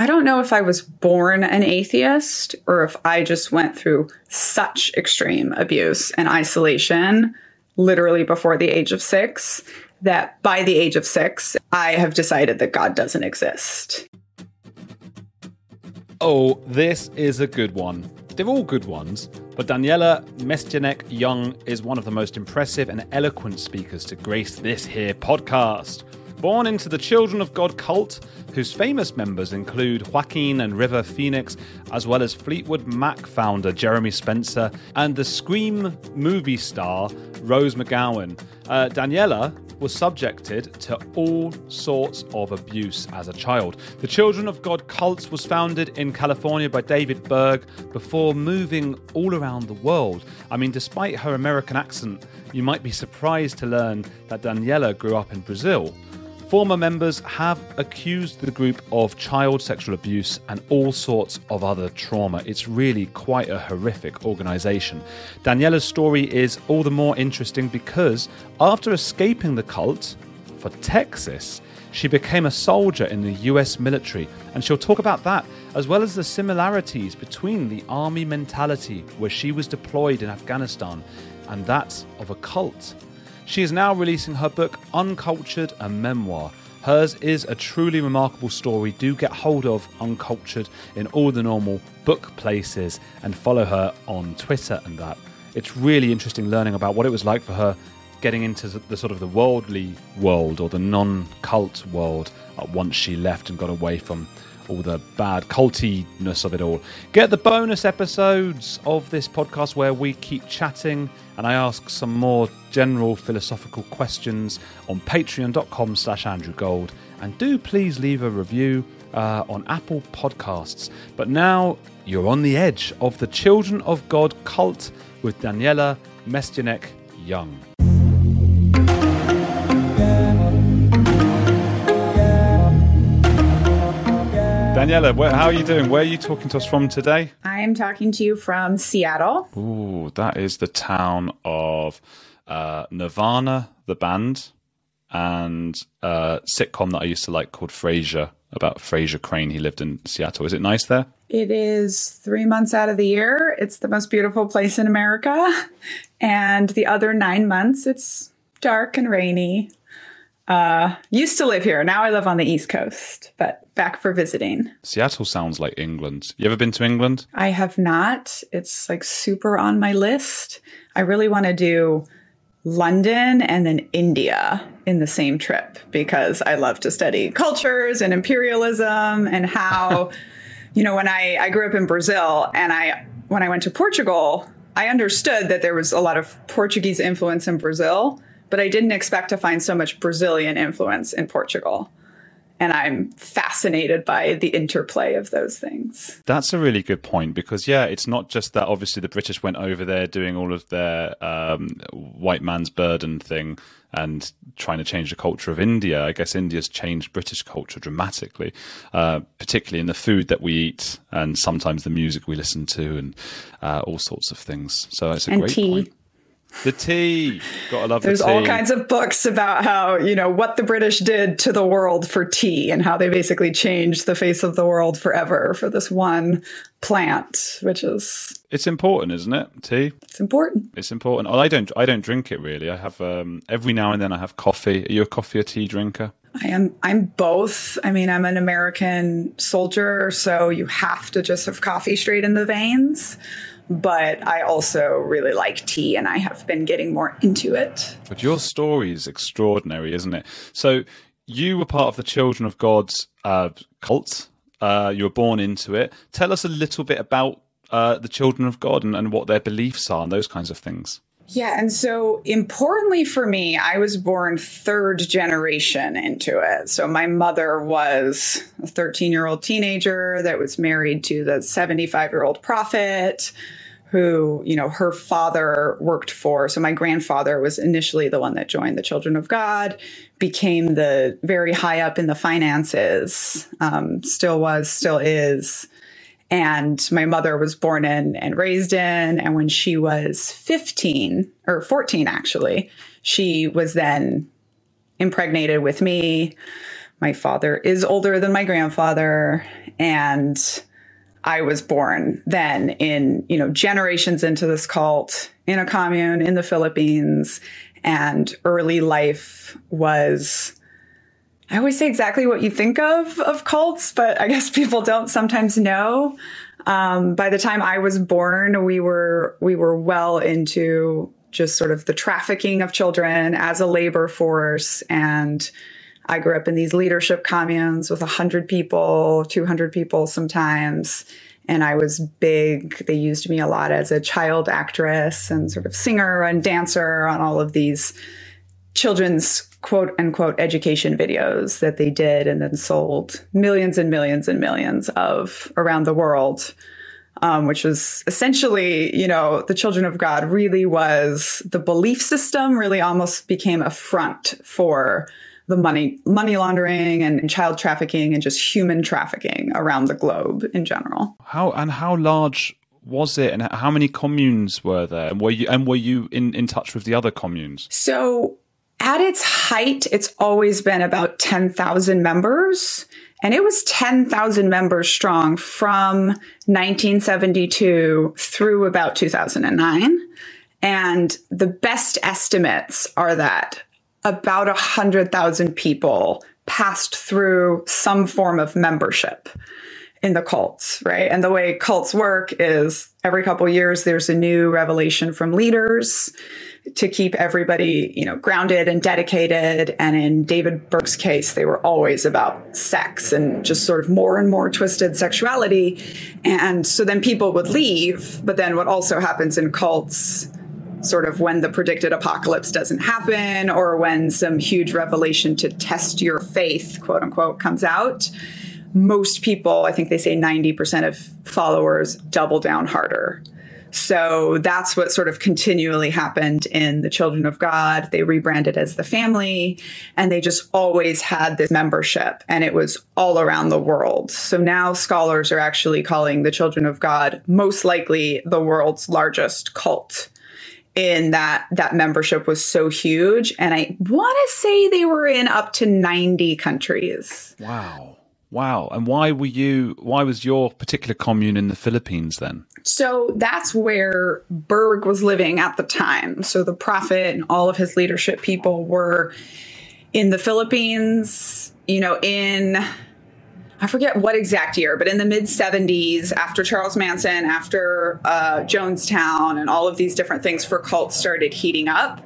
I don't know if I was born an atheist or if I just went through such extreme abuse and isolation literally before the age of six that by the age of six, I have decided that God doesn't exist. Oh, this is a good one. They're all good ones, but Daniela Mestyanek Young is one of the most impressive and eloquent speakers to grace this here podcast. Born into the Children of God cult, whose famous members include Joaquin and River Phoenix, as well as Fleetwood Mac founder Jeremy Spencer and the Scream movie star Rose McGowan. Uh, Daniela was subjected to all sorts of abuse as a child. The Children of God cult was founded in California by David Berg before moving all around the world. I mean, despite her American accent, you might be surprised to learn that Daniela grew up in Brazil. Former members have accused the group of child sexual abuse and all sorts of other trauma. It's really quite a horrific organisation. Daniela's story is all the more interesting because after escaping the cult for Texas, she became a soldier in the US military, and she'll talk about that as well as the similarities between the army mentality where she was deployed in Afghanistan and that of a cult. She is now releasing her book Uncultured, a memoir. Hers is a truly remarkable story. Do get hold of Uncultured in all the normal book places and follow her on Twitter and that. It's really interesting learning about what it was like for her getting into the sort of the worldly world or the non-cult world once she left and got away from all the bad cultiness of it all. Get the bonus episodes of this podcast where we keep chatting and I ask some more general philosophical questions on patreon.com slash Andrew Gold. And do please leave a review uh, on Apple Podcasts. But now you're on the edge of the Children of God cult with Daniela Mestyanek Young. Daniela, where, how are you doing? Where are you talking to us from today? I am talking to you from Seattle. Ooh, that is the town of uh, Nirvana, the band, and a sitcom that I used to like called Frasier, about Frasier Crane. He lived in Seattle. Is it nice there? It is three months out of the year. It's the most beautiful place in America. And the other nine months, it's dark and rainy. Uh, used to live here. Now I live on the East Coast, but back for visiting. Seattle sounds like England. You ever been to England? I have not. It's like super on my list. I really want to do London and then India in the same trip because I love to study cultures and imperialism and how, you know, when I, I grew up in Brazil and I, when I went to Portugal, I understood that there was a lot of Portuguese influence in Brazil but I didn't expect to find so much Brazilian influence in Portugal. And I'm fascinated by the interplay of those things. That's a really good point because, yeah, it's not just that obviously the British went over there doing all of their um, white man's burden thing and trying to change the culture of India. I guess India's changed British culture dramatically, uh, particularly in the food that we eat and sometimes the music we listen to and uh, all sorts of things. So it's a and great tea. point. The tea. Gotta love There's the tea. all kinds of books about how, you know, what the British did to the world for tea and how they basically changed the face of the world forever for this one plant, which is It's important, isn't it? Tea. it's important. It's important. I don't. I don't drink it really. I have um, every now and then. I have coffee. Are you a coffee or tea drinker? I am I'm both. I mean, I'm an American soldier, so you have to just have coffee straight in the veins. But I also really like tea and I have been getting more into it. But your story is extraordinary, isn't it? So you were part of the Children of God's uh, cult. Uh, you were born into it. Tell us a little bit about uh, the Children of God and, and what their beliefs are and those kinds of things. Yeah, and so importantly for me, I was born third generation into it. So my mother was a 13 year old teenager that was married to the 75 year old prophet who, you know, her father worked for. So my grandfather was initially the one that joined the Children of God, became the very high up in the finances, um, still was, still is. And my mother was born in and raised in. And when she was 15 or 14 actually she was then impregnated with me. My father is older than my grandfather. And I was born then in, you know, generations into this cult in a commune in the Philippines. And early life was, I always say exactly what you think of of cults, but I guess people don't sometimes know. Um, by the time I was born, we were we were well into just sort of the trafficking of children as a labor force and I grew up in these leadership communes with 100 people, 200 people sometimes. And I was big. They used me a lot as a child actress and sort of singer and dancer on all of these children's quote unquote education videos that they did and then sold millions and millions and millions of around the world. Um, which was essentially, you know, the children of God really was the belief system, really almost became a front for the money money laundering and child trafficking and just human trafficking around the globe in general. How and how large was it and how many communes were there? And were you and were you in, in touch with the other communes? So at its height it's always been about 10,000 members and it was 10,000 members strong from 1972 through about 2009 and the best estimates are that about 100,000 people passed through some form of membership in the cults, right? And the way cults work is every couple years there's a new revelation from leaders to keep everybody, you know, grounded and dedicated. And in David Berg's case, they were always about sex and just sort of more and more twisted sexuality. And so then people would leave. But then what also happens in cults sort of when the predicted apocalypse doesn't happen or when some huge revelation to test your faith, quote unquote, comes out, most people, I think they say 90% of followers double down harder. So that's what sort of continually happened in the Children of God. They rebranded as the family and they just always had this membership and it was all around the world. So now scholars are actually calling the Children of God most likely the world's largest cult in that that membership was so huge. And i want to say they were in up to 90 countries. Wow. Wow. And why were you why was your particular commune in the philippines then? So that's where berg was living at the time. So the prophet and all of his leadership people were in the philippines you know in I forget what exact year, but in the mid 70s, after Charles Manson, after uh, Jonestown, and all of these different things for cults started heating up,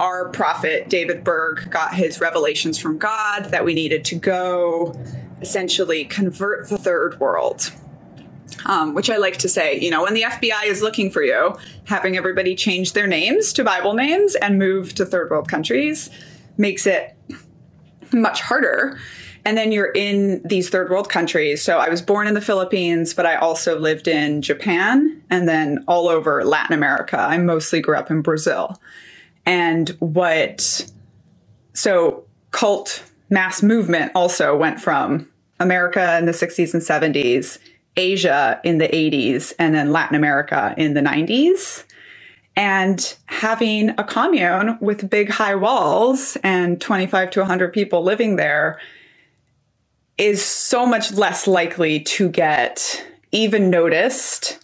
our prophet David Berg got his revelations from God that we needed to go essentially convert the third world. Um, which I like to say, you know, when the FBI is looking for you, having everybody change their names to Bible names and move to third world countries makes it much harder and then you're in these third world countries. So I was born in the Philippines, but I also lived in Japan and then all over Latin America. I mostly grew up in Brazil. And what, so cult mass movement also went from America in the 60s and 70s, Asia in the 80s, and then Latin America in the 90s. And having a commune with big high walls and 25 to 100 people living there is so much less likely to get even noticed,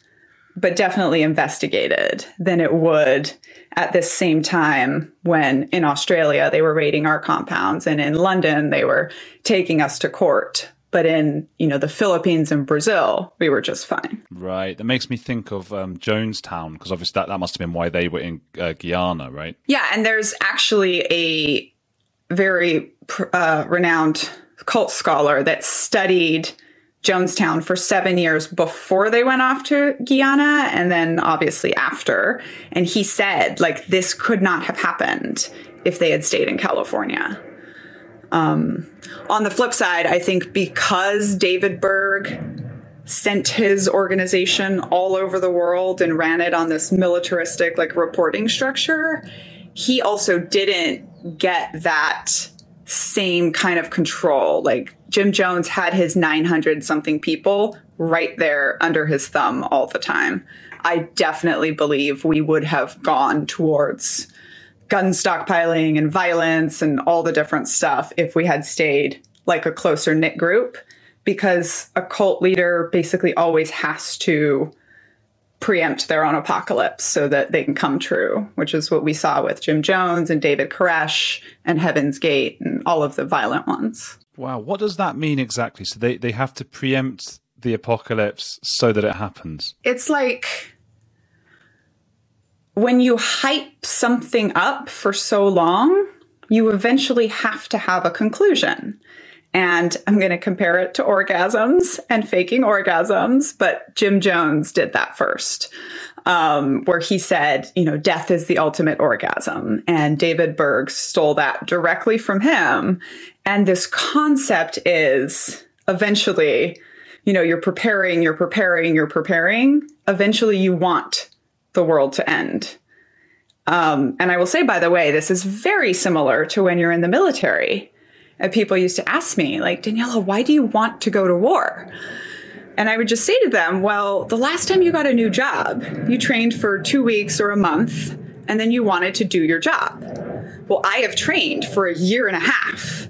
but definitely investigated than it would at this same time when in Australia they were raiding our compounds and in London they were taking us to court. But in you know the Philippines and Brazil, we were just fine. Right. That makes me think of um, Jonestown because obviously that, that must have been why they were in uh, Guyana, right? Yeah, and there's actually a very uh, renowned cult scholar that studied Jonestown for seven years before they went off to Guyana and then obviously after. And he said, like, this could not have happened if they had stayed in California. Um, on the flip side, I think because David Berg sent his organization all over the world and ran it on this militaristic, like, reporting structure, he also didn't get that same kind of control. Like Jim Jones had his 900 something people right there under his thumb all the time. I definitely believe we would have gone towards gun stockpiling and violence and all the different stuff if we had stayed like a closer knit group because a cult leader basically always has to preempt their own apocalypse so that they can come true, which is what we saw with Jim Jones and David Koresh and Heaven's Gate and all of the violent ones. Wow, what does that mean exactly? So they, they have to preempt the apocalypse so that it happens? It's like when you hype something up for so long, you eventually have to have a conclusion. And I'm going to compare it to orgasms and faking orgasms, but Jim Jones did that first, um, where he said, you know, death is the ultimate orgasm. And David Berg stole that directly from him. And this concept is eventually, you know, you're preparing, you're preparing, you're preparing. Eventually, you want the world to end. Um, and I will say, by the way, this is very similar to when you're in the military people used to ask me, like, Daniela, why do you want to go to war? And I would just say to them, well, the last time you got a new job, you trained for two weeks or a month, and then you wanted to do your job. Well, I have trained for a year and a half,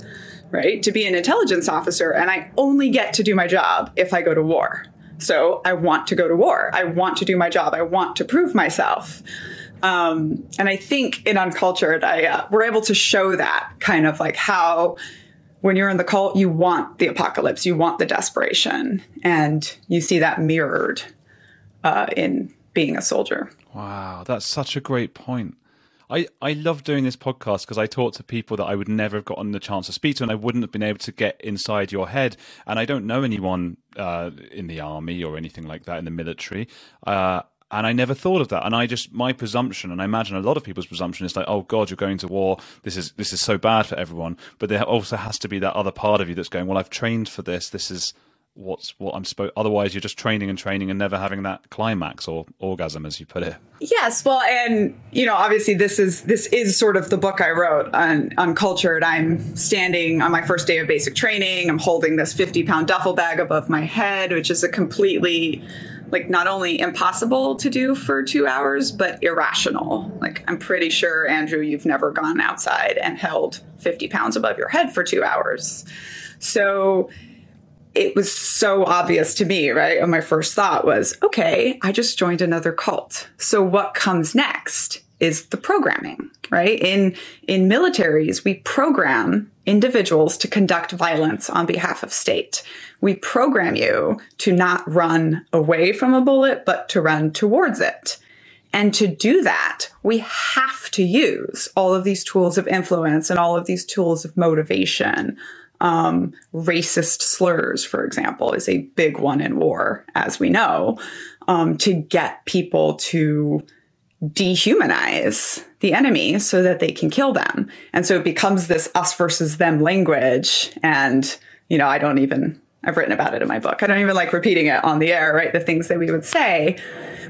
right, to be an intelligence officer, and I only get to do my job if I go to war. So I want to go to war. I want to do my job. I want to prove myself. Um, and I think in Uncultured, I uh, we're able to show that kind of like how when you're in the cult, you want the apocalypse, you want the desperation, and you see that mirrored uh, in being a soldier. Wow, that's such a great point. I, I love doing this podcast because I talk to people that I would never have gotten the chance to speak to, and I wouldn't have been able to get inside your head. And I don't know anyone uh, in the army or anything like that in the military. Uh, and I never thought of that. And I just my presumption, and I imagine a lot of people's presumption is like, oh God, you're going to war. This is this is so bad for everyone. But there also has to be that other part of you that's going, well, I've trained for this. This is what's what I'm supposed. Otherwise, you're just training and training and never having that climax or orgasm, as you put it. Yes, well, and you know, obviously, this is this is sort of the book I wrote on on Uncultured. I'm standing on my first day of basic training. I'm holding this 50 pound duffel bag above my head, which is a completely like not only impossible to do for two hours, but irrational. Like, I'm pretty sure, Andrew, you've never gone outside and held 50 pounds above your head for two hours. So it was so obvious to me, right? And my first thought was, okay, I just joined another cult. So what comes next is the programming, right? In in militaries, we program individuals to conduct violence on behalf of state. We program you to not run away from a bullet, but to run towards it. And to do that, we have to use all of these tools of influence and all of these tools of motivation. Um, racist slurs, for example, is a big one in war, as we know, um, to get people to dehumanize the enemy so that they can kill them. And so it becomes this us versus them language. And, you know, I don't even, I've written about it in my book. I don't even like repeating it on the air, right? The things that we would say.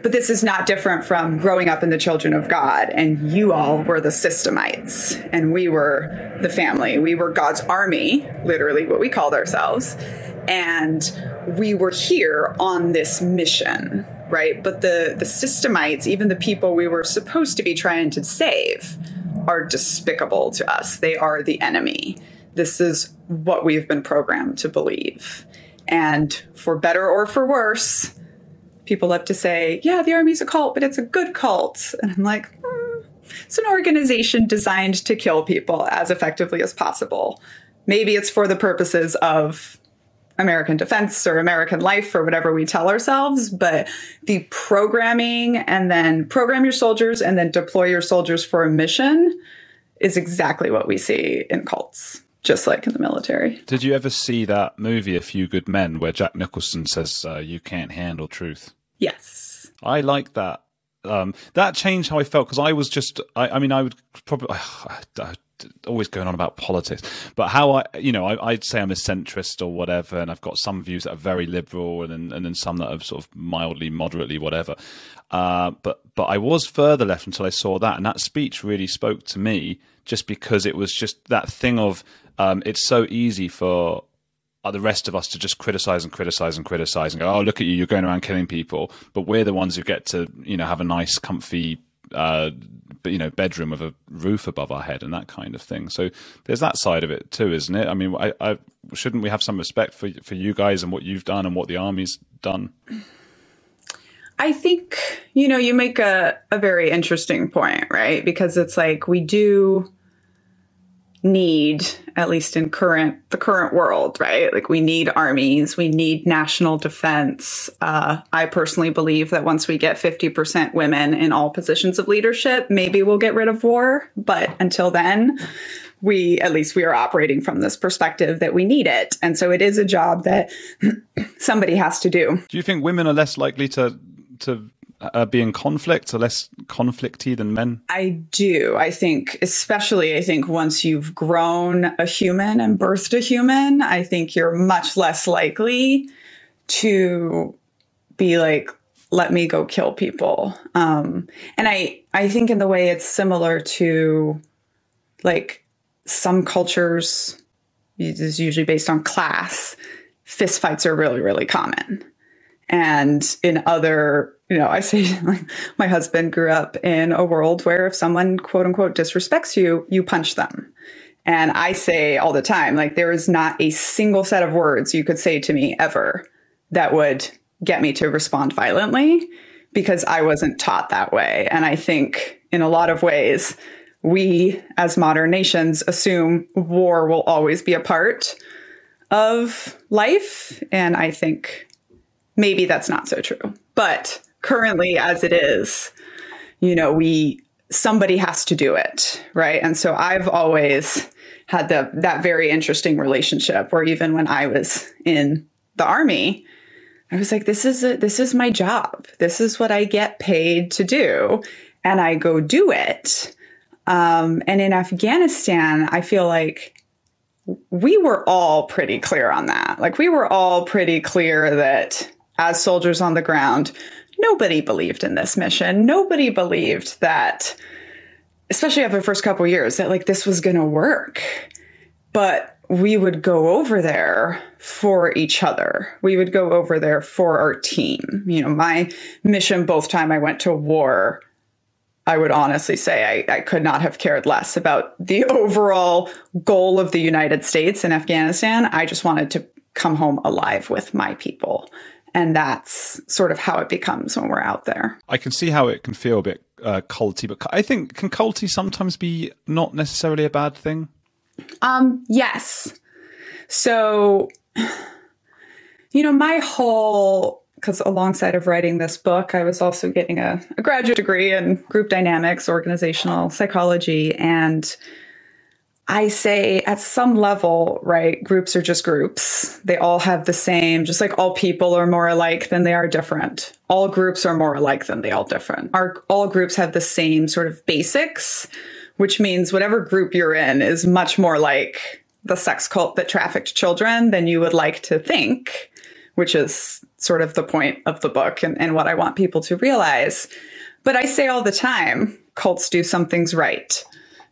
But this is not different from growing up in the children of God. And you all were the systemites, and we were the family. We were God's army, literally what we called ourselves. And we were here on this mission right? But the the systemites, even the people we were supposed to be trying to save, are despicable to us. They are the enemy. This is what we've been programmed to believe. And for better or for worse, people love to say, yeah, the army's a cult, but it's a good cult. And I'm like, mm, it's an organization designed to kill people as effectively as possible. Maybe it's for the purposes of American defense or American life or whatever we tell ourselves, but the programming and then program your soldiers and then deploy your soldiers for a mission is exactly what we see in cults, just like in the military. Did you ever see that movie, A Few Good Men, where Jack Nicholson says, uh, You can't handle truth? Yes. I like that. Um, that changed how I felt because I was just, I, I mean, I would probably, I, always going on about politics, but how I, you know, I, would say I'm a centrist or whatever, and I've got some views that are very liberal, and then, and then some that are sort of mildly, moderately, whatever. Uh, but but I was further left until I saw that, and that speech really spoke to me, just because it was just that thing of um, it's so easy for the rest of us to just criticize and criticize and criticize and go, oh, look at you, you're going around killing people. But we're the ones who get to, you know, have a nice, comfy uh, you know bedroom with a roof above our head and that kind of thing. So there's that side of it too, isn't it? I mean, I, I shouldn't we have some respect for for you guys and what you've done and what the army's done? I think, you know, you make a, a very interesting point, right? Because it's like we do need at least in current the current world right? Like we need armies we need national defense. Uh, i personally believe that once we get 50% women in all positions of leadership maybe we'll get rid of war. But until then we at least we are operating from this perspective that we need it. And so it is a job that somebody has to do. Do you think women are less likely to to uh, be in conflict or less conflicty than men? I do. I think, especially, I think once you've grown a human and birthed a human, I think you're much less likely to be like, let me go kill people. Um, and I, I think in the way it's similar to like some cultures, is usually based on class, fist fights are really, really common. And in other you know, I say like, my husband grew up in a world where if someone quote unquote disrespects you, you punch them. And I say all the time, like, there is not a single set of words you could say to me ever that would get me to respond violently because I wasn't taught that way. And I think in a lot of ways, we as modern nations assume war will always be a part of life. And I think maybe that's not so true. But currently as it is, you know, we somebody has to do it, right? And so I've always had the that very interesting relationship where even when I was in the army, I was like, this is a, this is my job. This is what I get paid to do, and I go do it. Um, and in Afghanistan, I feel like we were all pretty clear on that. Like we were all pretty clear that as soldiers on the ground, nobody believed in this mission. Nobody believed that, especially after the first couple years, that like this was going to work. But we would go over there for each other. We would go over there for our team. You know, my mission both time I went to war, I would honestly say I, I could not have cared less about the overall goal of the United States in Afghanistan. I just wanted to come home alive with my people and that's sort of how it becomes when we're out there. I can see how it can feel a bit uh, culty, but I think can culty sometimes be not necessarily a bad thing? Um, yes. So, you know, my whole because alongside of writing this book, I was also getting a, a graduate degree in group dynamics, organizational psychology, and I say at some level, right, groups are just groups. They all have the same, just like all people are more alike than they are different. All groups are more alike than they all different. Our, all groups have the same sort of basics, which means whatever group you're in is much more like the sex cult that trafficked children than you would like to think, which is sort of the point of the book and, and what I want people to realize. But I say all the time, cults do some things right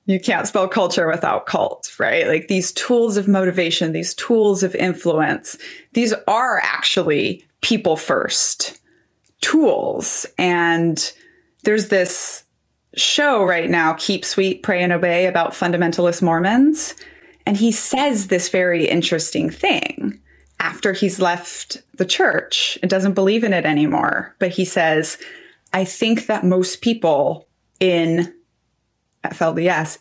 you can't spell culture without cult, right? Like these tools of motivation, these tools of influence, these are actually people first tools. And there's this show right now, Keep Sweet, Pray and Obey, about fundamentalist Mormons. And he says this very interesting thing after he's left the church and doesn't believe in it anymore. But he says, I think that most people in FLDS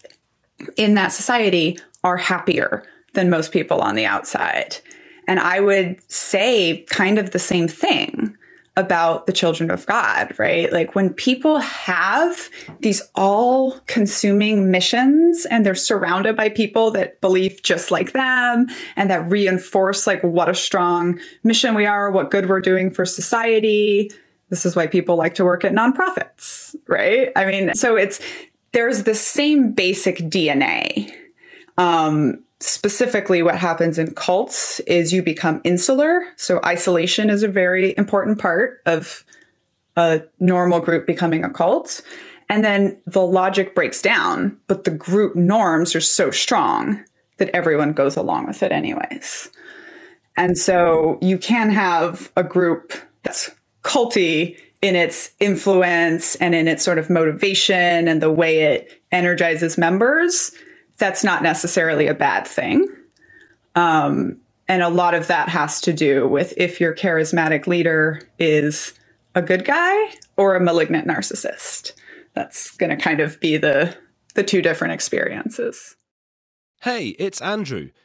in that society are happier than most people on the outside. And I would say kind of the same thing about the children of God, right? Like when people have these all consuming missions and they're surrounded by people that believe just like them and that reinforce like what a strong mission we are, what good we're doing for society. This is why people like to work at nonprofits, right? I mean, so it's there's the same basic DNA. Um, specifically, what happens in cults is you become insular. So, isolation is a very important part of a normal group becoming a cult. And then the logic breaks down, but the group norms are so strong that everyone goes along with it, anyways. And so you can have a group that's culty in its influence and in its sort of motivation and the way it energizes members, that's not necessarily a bad thing. Um, and a lot of that has to do with if your charismatic leader is a good guy or a malignant narcissist. That's going to kind of be the the two different experiences. Hey, it's Andrew.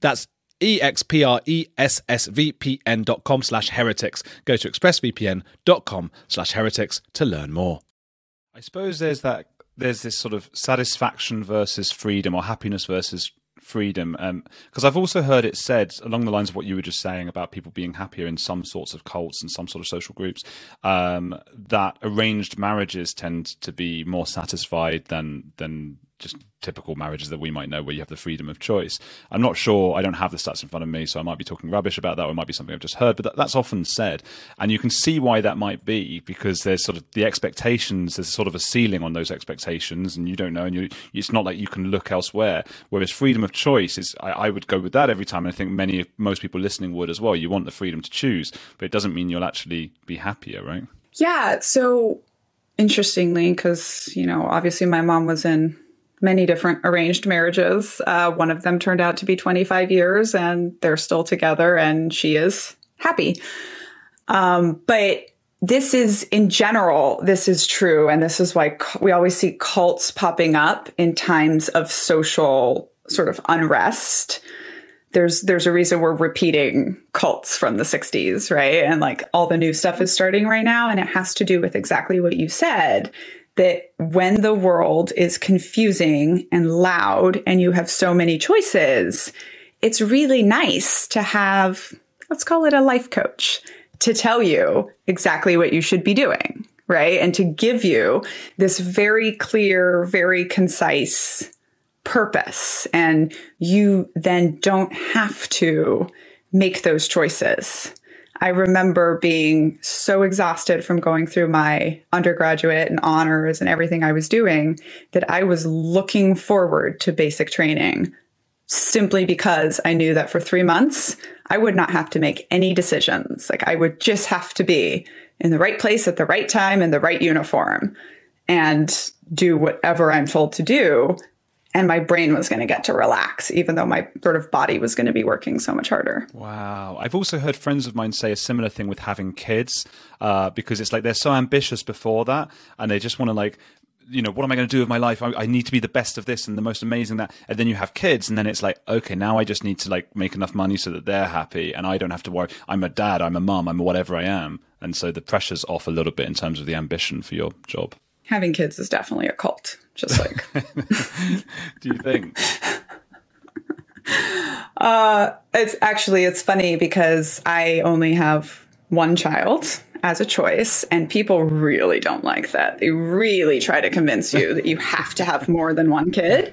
That's E-X-P-R-E-S-S-V-P-N dot com slash heretics. Go to expressvpn.com slash heretics to learn more. I suppose there's that there's this sort of satisfaction versus freedom or happiness versus freedom because um, i've also heard it said along the lines of what you were just saying about people being happier in some sorts of cults and some sort of social groups um, that arranged marriages tend to be more satisfied than than just typical marriages that we might know where you have the freedom of choice. I'm not sure, I don't have the stats in front of me, so I might be talking rubbish about that, or it might be something I've just heard, but that, that's often said. And you can see why that might be, because there's sort of the expectations, there's sort of a ceiling on those expectations, and you don't know, and you, it's not like you can look elsewhere. Whereas freedom of choice is, I, I would go with that every time, and I think many, most people listening would as well. You want the freedom to choose, but it doesn't mean you'll actually be happier, right? Yeah. So interestingly, because, you know, obviously my mom was in many different arranged marriages. Uh, one of them turned out to be 25 years and they're still together and she is happy. Um, but this is in general, this is true. And this is why we always see cults popping up in times of social sort of unrest. There's there's a reason we're repeating cults from the 60s, right? And like all the new stuff is starting right now and it has to do with exactly what you said that when the world is confusing and loud and you have so many choices, it's really nice to have, let's call it a life coach, to tell you exactly what you should be doing, right? And to give you this very clear, very concise purpose. And you then don't have to make those choices. I remember being so exhausted from going through my undergraduate and honors and everything I was doing that I was looking forward to basic training simply because I knew that for three months, I would not have to make any decisions. Like I would just have to be in the right place at the right time in the right uniform and do whatever I'm told to do. And my brain was going to get to relax, even though my sort of body was going to be working so much harder. Wow. I've also heard friends of mine say a similar thing with having kids uh, because it's like they're so ambitious before that and they just want to like you know, what am I going to do with my life? I, I, need to be the best of this and the most amazing that. And then you have kids, and then it's like, okay, now I just need to like make enough money so that they're happy, and I don't have to worry. I'm a dad, I'm a mom, I'm whatever I am, and so the pressure's off a little bit in terms of the ambition for your job having kids is definitely a cult. Just like, do you think? uh, it's actually it's funny because I only have one child as a choice, and people really don't like that. They really try to convince you that you have to have more than one kid.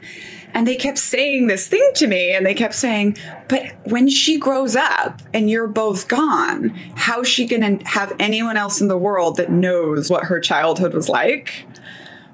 And they kept saying this thing to me, and they kept saying, But when she grows up and you're both gone, how's she going to have anyone else in the world that knows what her childhood was like?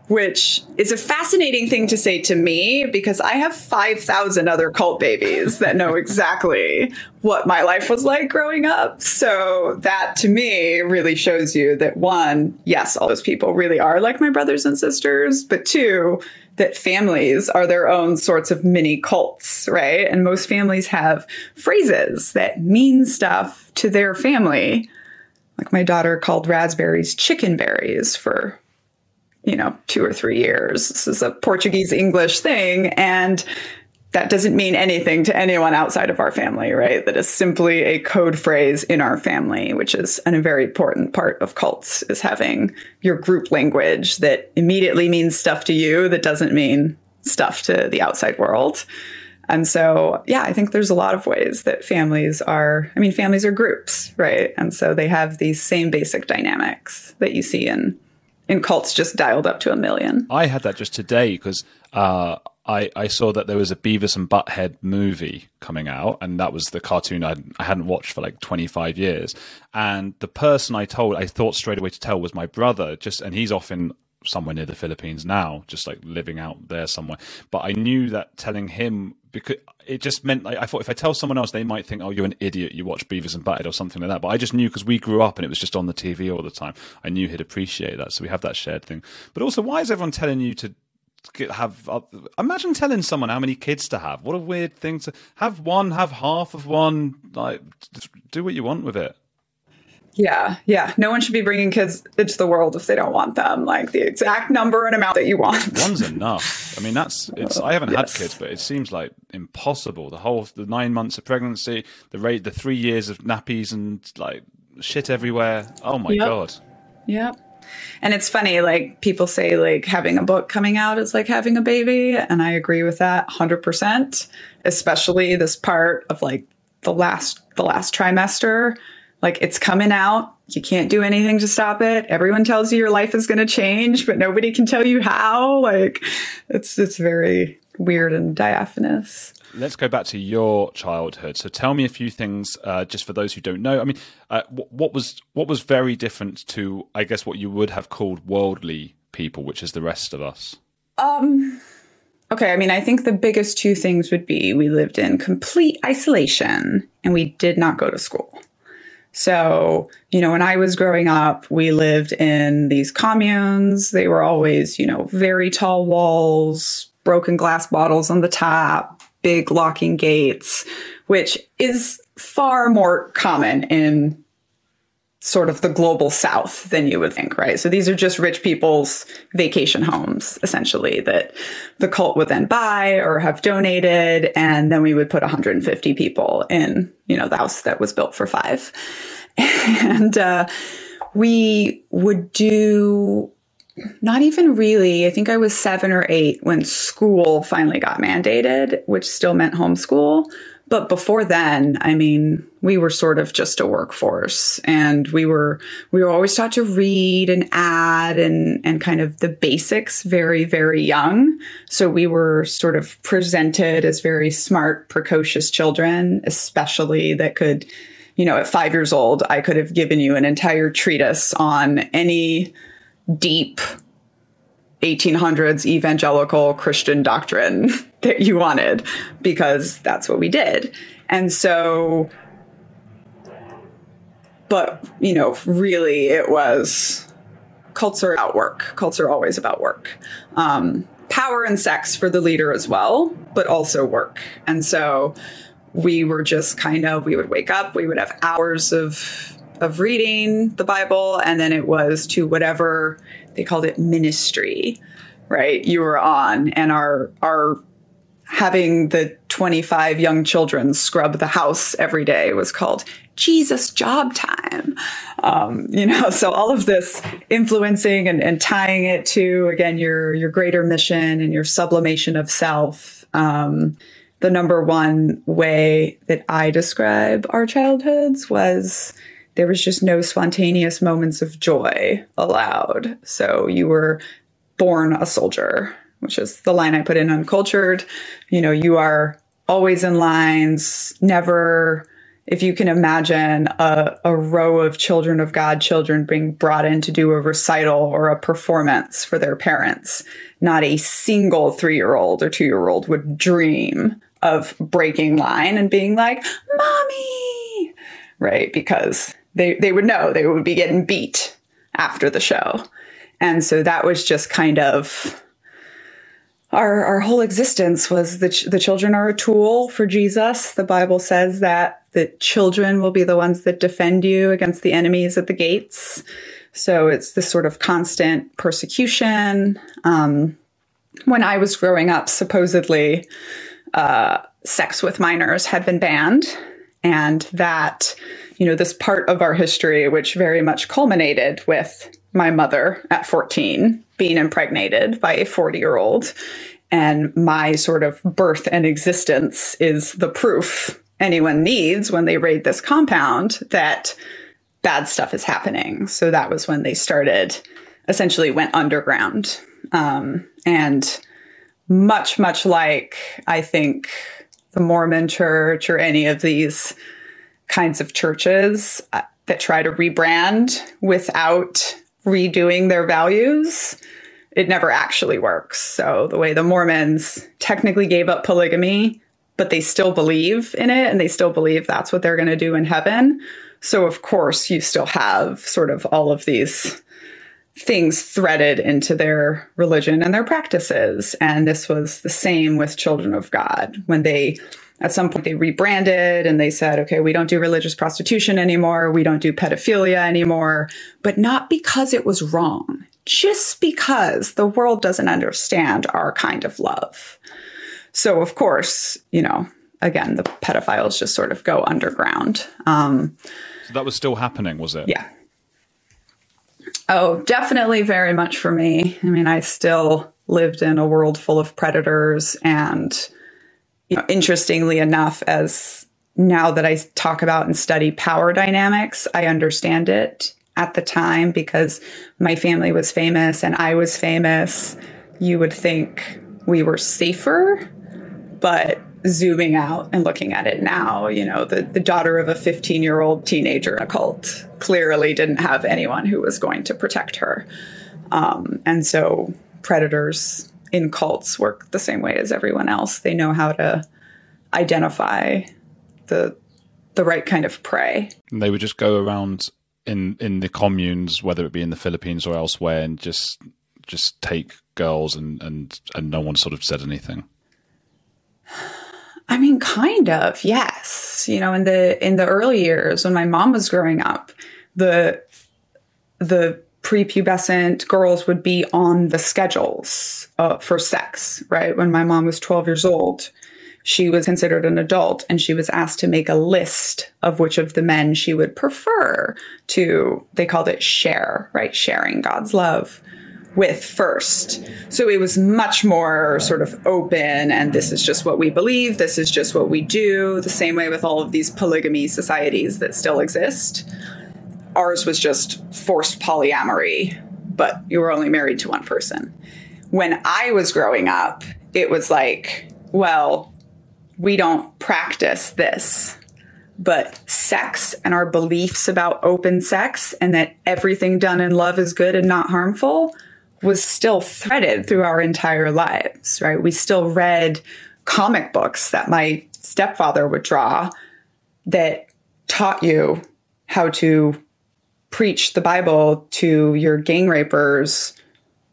Which is a fascinating thing to say to me because I have 5,000 other cult babies that know exactly what my life was like growing up. So that to me really shows you that one, yes, all those people really are like my brothers and sisters, but two, that families are their own sorts of mini cults, right? And most families have phrases that mean stuff to their family. Like my daughter called raspberries chicken berries for, you know, two or three years. This is a Portuguese English thing. And that doesn't mean anything to anyone outside of our family, right? That is simply a code phrase in our family, which is and a very important part of cults is having your group language that immediately means stuff to you that doesn't mean stuff to the outside world. And so, yeah, I think there's a lot of ways that families are, I mean, families are groups, right? And so they have these same basic dynamics that you see in in cults just dialed up to a million. I had that just today because uh, I, I saw that there was a Beavis and Butthead movie coming out, and that was the cartoon I, I hadn't watched for like 25 years. And the person I told, I thought straight away to tell was my brother, just and he's off in somewhere near the Philippines now, just like living out there somewhere. But I knew that telling him because it just meant like I thought if I tell someone else, they might think, "Oh, you're an idiot. You watch Beavis and Butthead or something like that." But I just knew because we grew up and it was just on the TV all the time. I knew he'd appreciate that, so we have that shared thing. But also, why is everyone telling you to have uh, imagine telling someone how many kids to have. What a weird thing to have one have half of one like do what you want with it. Yeah yeah. No one should be bringing kids into the world if they don't want them. Like the exact number and amount that you want. One's enough. I mean that's it's i haven't yes. had kids but it seems like impossible. The whole the nine months of pregnancy the rate the three years of nappies and like shit everywhere. Oh my yep. god. Yep and it's funny, like people say, like having a book coming out is like having a baby. And I agree with that 100%, especially this part of like the last, the last trimester. Like it's coming out. You can't do anything to stop it. Everyone tells you your life is going to change, but nobody can tell you how. Like it's, it's very weird and diaphanous let's go back to your childhood. So tell me a few things, uh, just for those who don't know. I mean, uh, what, was what was very different to, I guess, what you would have called worldly people, which is the rest of us. Um. Okay, I mean, I think the biggest two things would be we lived in complete isolation and we did not go to school. So, you know, when I was growing up, we lived in these communes. They were always, you know, very tall walls, broken glass bottles on the top, big locking gates, which is far more common in sort of the global south than you would think, right? So these are just rich people's vacation homes, essentially, that the cult would then buy or have donated. And then we would put 150 people in, you know, the house that was built for five. And uh, we would do not even really. I think I was seven or eight when school finally got mandated, which still meant homeschool. But before then, I mean, we were sort of just a workforce and we were, we were always taught to read and add and, and kind of the basics very, very young. So we were sort of presented as very smart, precocious children, especially that could, you know, at five years old, I could have given you an entire treatise on any deep 1800s evangelical Christian doctrine that you wanted because that's what we did. And so, but, you know, really it was cults are about work. Cults are always about work. Um, power and sex for the leader as well, but also work. And so we were just kind of, we would wake up, we would have hours of of reading the Bible, and then it was to whatever they called it ministry, right? You were on, and our our having the 25 young children scrub the house every day was called Jesus job time. Um, you know, so all of this influencing and, and, tying it to again your your greater mission and your sublimation of self. Um, the number one way that I describe our childhoods was there was just no spontaneous moments of joy allowed. So you were born a soldier, which is the line I put in uncultured. You know, you are always in lines, never if you can imagine a, a, row of children of God children being brought in to do a recital or a performance for their parents, not a single three year old or two year old would dream of breaking line and being like, Mommy, right? Because they, they would know they would be getting beat after the show. And so that was just kind of our, our whole existence was the, ch- the children are a tool for Jesus. The Bible says that the children will be the ones that defend you against the enemies at the gates. So it's this sort of constant persecution. Um, when I was growing up, supposedly, uh, sex with minors had been banned, and that you know, this part of our history, which very much culminated with my mother at 14 being impregnated by a 40 year old. And my sort of birth and existence is the proof anyone needs when they raid this compound that bad stuff is happening. So that was when they started, essentially went underground. Um, and much, much like I think the Mormon church or any of these kinds of churches uh, that try to rebrand without redoing their values, it never actually works. So, the way the Mormons technically gave up polygamy, but they still believe in it and they still believe that's what they're going to do in heaven. So, of course, you still have sort of all of these things threaded into their religion and their practices. And this was the same with Children of God when they at some point, they rebranded and they said, okay, we don't do religious prostitution anymore. We don't do pedophilia anymore, but not because it was wrong, just because the world doesn't understand our kind of love. So, of course, you know, again, the pedophiles just sort of go underground. Um, so that was still happening, was it? Yeah. Oh, definitely very much for me. I mean, I still lived in a world full of predators and you know, interestingly enough, as now that I talk about and study power dynamics, I understand it at the time because my family was famous and I was famous. You would think we were safer, but zooming out and looking at it now, you know, the, the daughter of a 15 year old teenager in a cult clearly didn't have anyone who was going to protect her. Um, and so predators in cults work the same way as everyone else. They know how to identify the the right kind of prey. And they would just go around in in the communes, whether it be in the Philippines or elsewhere, and just just take girls and and and no one sort of said anything. I mean, kind of, yes. You know, in the in the early years when my mom was growing up, the the prepubescent girls would be on the schedules uh, for sex, right? When my mom was 12 years old, she was considered an adult and she was asked to make a list of which of the men she would prefer to, they called it share, right? Sharing God's love with first. So it was much more sort of open and this is just what we believe, this is just what we do, the same way with all of these polygamy societies that still exist ours was just forced polyamory, but you were only married to one person. When I was growing up, it was like, well, we don't practice this, but sex and our beliefs about open sex and that everything done in love is good and not harmful was still threaded through our entire lives, right? We still read comic books that my stepfather would draw that taught you how to preach the Bible to your gang rapers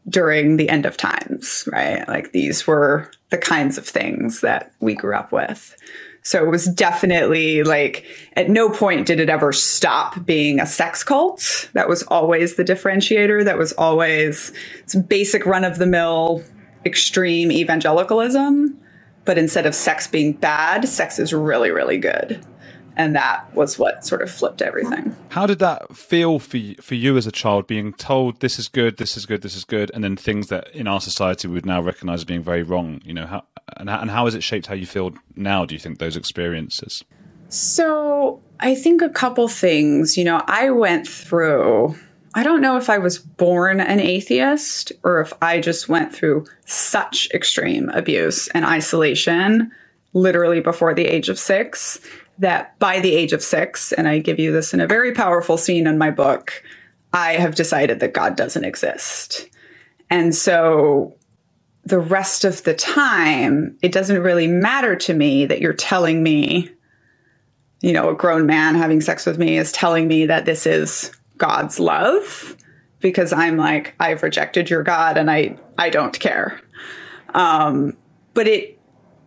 during the end of times, right? Like these were the kinds of things that we grew up with. So it was definitely like at no point did it ever stop being a sex cult. That was always the differentiator. That was always it's basic run of the mill extreme evangelicalism. But instead of sex being bad, sex is really, really good and that was what sort of flipped everything. How did that feel for you, for you as a child, being told this is good, this is good, this is good, and then things that in our society we would now recognise as being very wrong? You know, how, and, and how has it shaped how you feel now? Do you think those experiences? So I think a couple things. You know, I went through. I don't know if I was born an atheist or if I just went through such extreme abuse and isolation literally before the age of six that by the age of six, and I give you this in a very powerful scene in my book, I have decided that God doesn't exist. And so the rest of the time, it doesn't really matter to me that you're telling me, you know, a grown man having sex with me is telling me that this is God's love because I'm like, I've rejected your God and I, I don't care. Um, but it,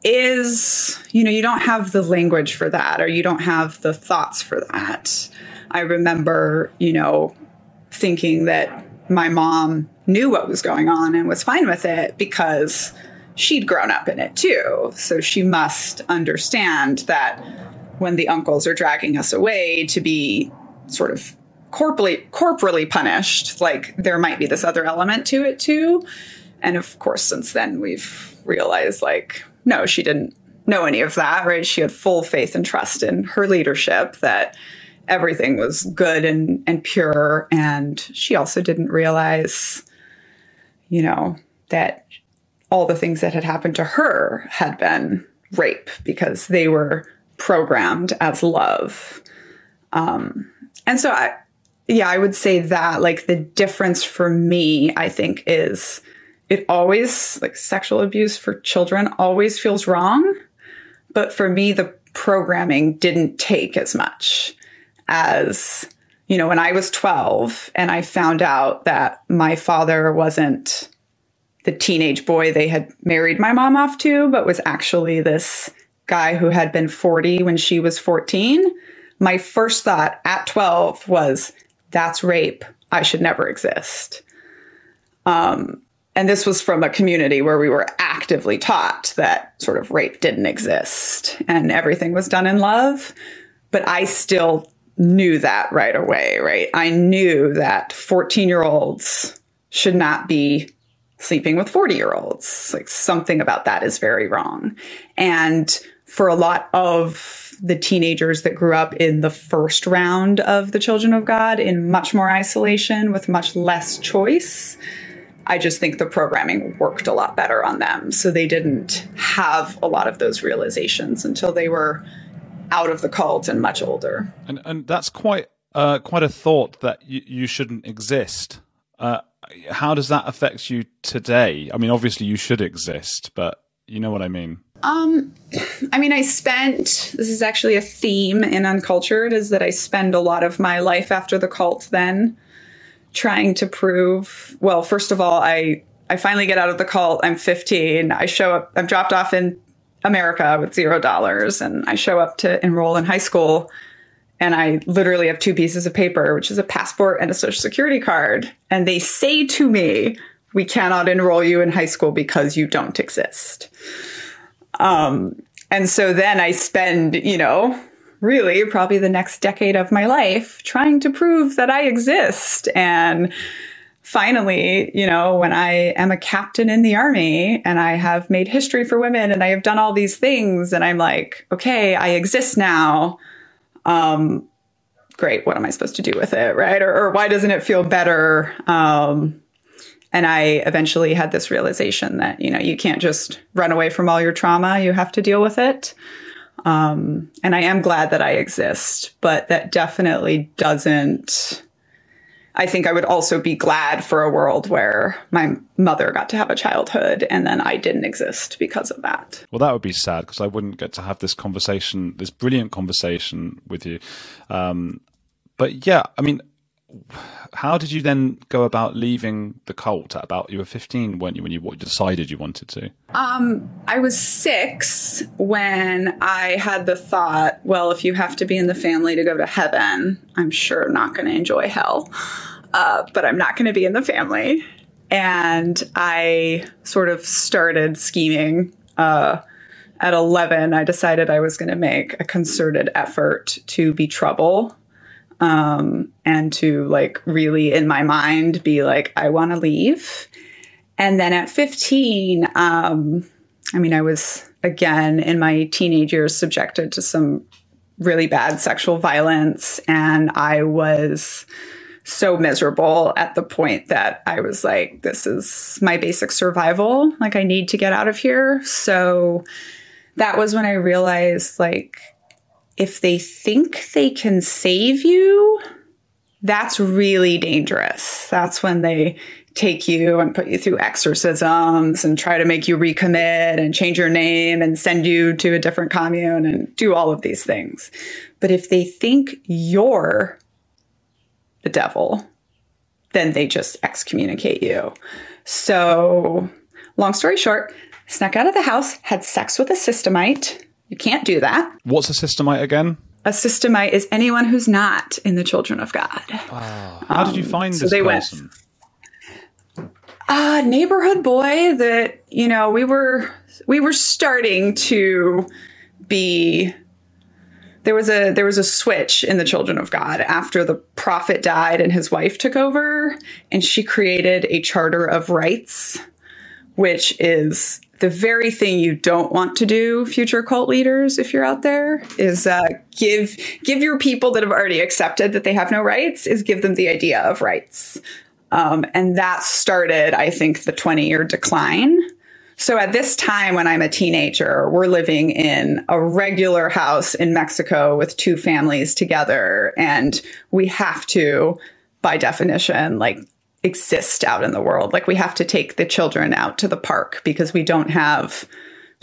is, you know, you don't have the language for that or you don't have the thoughts for that. I remember, you know, thinking that my mom knew what was going on and was fine with it because she'd grown up in it too. So she must understand that when the uncles are dragging us away to be sort of corporally corporally punished, like there might be this other element to it too. And of course, since then we've realized like no, she didn't know any of that, right? She had full faith and trust in her leadership that everything was good and, and pure. And she also didn't realize, you know, that all the things that had happened to her had been rape because they were programmed as love. Um, and so I, yeah, I would say that like the difference for me, I think, is it always like sexual abuse for children always feels wrong but for me the programming didn't take as much as you know when i was 12 and i found out that my father wasn't the teenage boy they had married my mom off to but was actually this guy who had been 40 when she was 14 my first thought at 12 was that's rape. I should never exist. Um, and this was from a community where we were actively taught that sort of rape didn't exist and everything was done in love. But I still knew that right away, right? I knew that 14 year olds should not be sleeping with 40 year olds. Like something about that is very wrong. And for a lot of the teenagers that grew up in the first round of the children of God in much more isolation with much less choice, I just think the programming worked a lot better on them. So they didn't have a lot of those realizations until they were out of the cult and much older. And and that's quite uh, quite a thought that you, you shouldn't exist. Uh, how does that affect you today? I mean, obviously you should exist, but you know what I mean. Um, I mean, I spent this is actually a theme in Uncultured is that I spend a lot of my life after the cult then trying to prove well first of all i i finally get out of the cult. I'm 15 i show up i'm dropped off in america with zero dollars and i show up to enroll in high school and i literally have two pieces of paper which is a passport and a social security card. And they say to me we cannot enroll you in high school because you don't exist. Um, and so then i spend you know really probably the next decade of my life trying to prove that I exist. And finally, you know, when I am a captain in the army and I have made history for women and I have done all these things and I'm like, okay, I exist now. Um, great. What am I supposed to do with it? Right. Or, or why doesn't it feel better? Um, and I eventually had this realization that, you know, you can't just run away from all your trauma. You have to deal with it. Um, and I am glad that I exist, but that definitely doesn't I think I would also be glad for a world where my mother got to have a childhood and then I didn't exist because of that. Well, that would be sad because I wouldn't get to have this conversation, this brilliant conversation with you. Um, but yeah, I mean, how did you then go about leaving the cult? At about you were 15 weren't you when you decided you wanted to? Um i was six when i had the thought well if you have to be in the family to go to heaven i'm sure not going to enjoy hell. Uh, but i'm not going to be in the family. And i sort of started scheming uh, at 11 i decided i was going to make a concerted effort to be trouble um, and to like really in my mind be like, I want to leave. And then at 15, um, I mean, I was again in my teenage years subjected to some really bad sexual violence, and I was so miserable at the point that I was like, this is my basic survival. Like, I need to get out of here. So that was when I realized, like, if they think they can save you, that's really dangerous. That's when they take you and put you through exorcisms and try to make you recommit and change your name and send you to a different commune and do all of these things. But if they think you're the devil, then they just excommunicate you. So, long story short, snuck out of the house, had sex with a systemite, you can't do that. What's a systemite again? A systemite is anyone who's not in the children of God. Oh, how did you um, find um, this so person? Went, uh, neighborhood boy that you know we were we were starting to be there was a there was a switch in the children of god after the prophet died and his wife took over and she created a charter of rights which is the very thing you don't want to do, future cult leaders, if you're out there, is uh, give give your people that have already accepted that they have no rights, is give them the idea of rights, um, and that started, I think, the 20 year decline. So at this time, when I'm a teenager, we're living in a regular house in Mexico with two families together, and we have to, by definition, like exist out in the world. Like we have to take the children out to the park because we don't have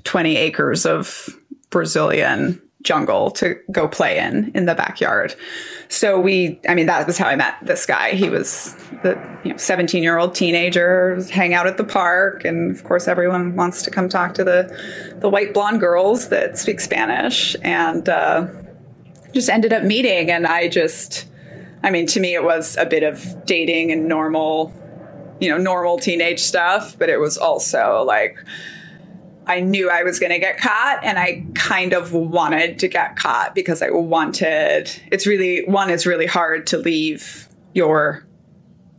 20 acres of Brazilian jungle to go play in in the backyard. So we I mean that was how I met this guy. He was the you know 17-year-old teenager hang out at the park and of course everyone wants to come talk to the the white blonde girls that speak Spanish and uh, just ended up meeting and I just I mean, to me, it was a bit of dating and normal, you know, normal teenage stuff, but it was also like, I knew I was going to get caught and I kind of wanted to get caught because I wanted, it's really, one, it's really hard to leave your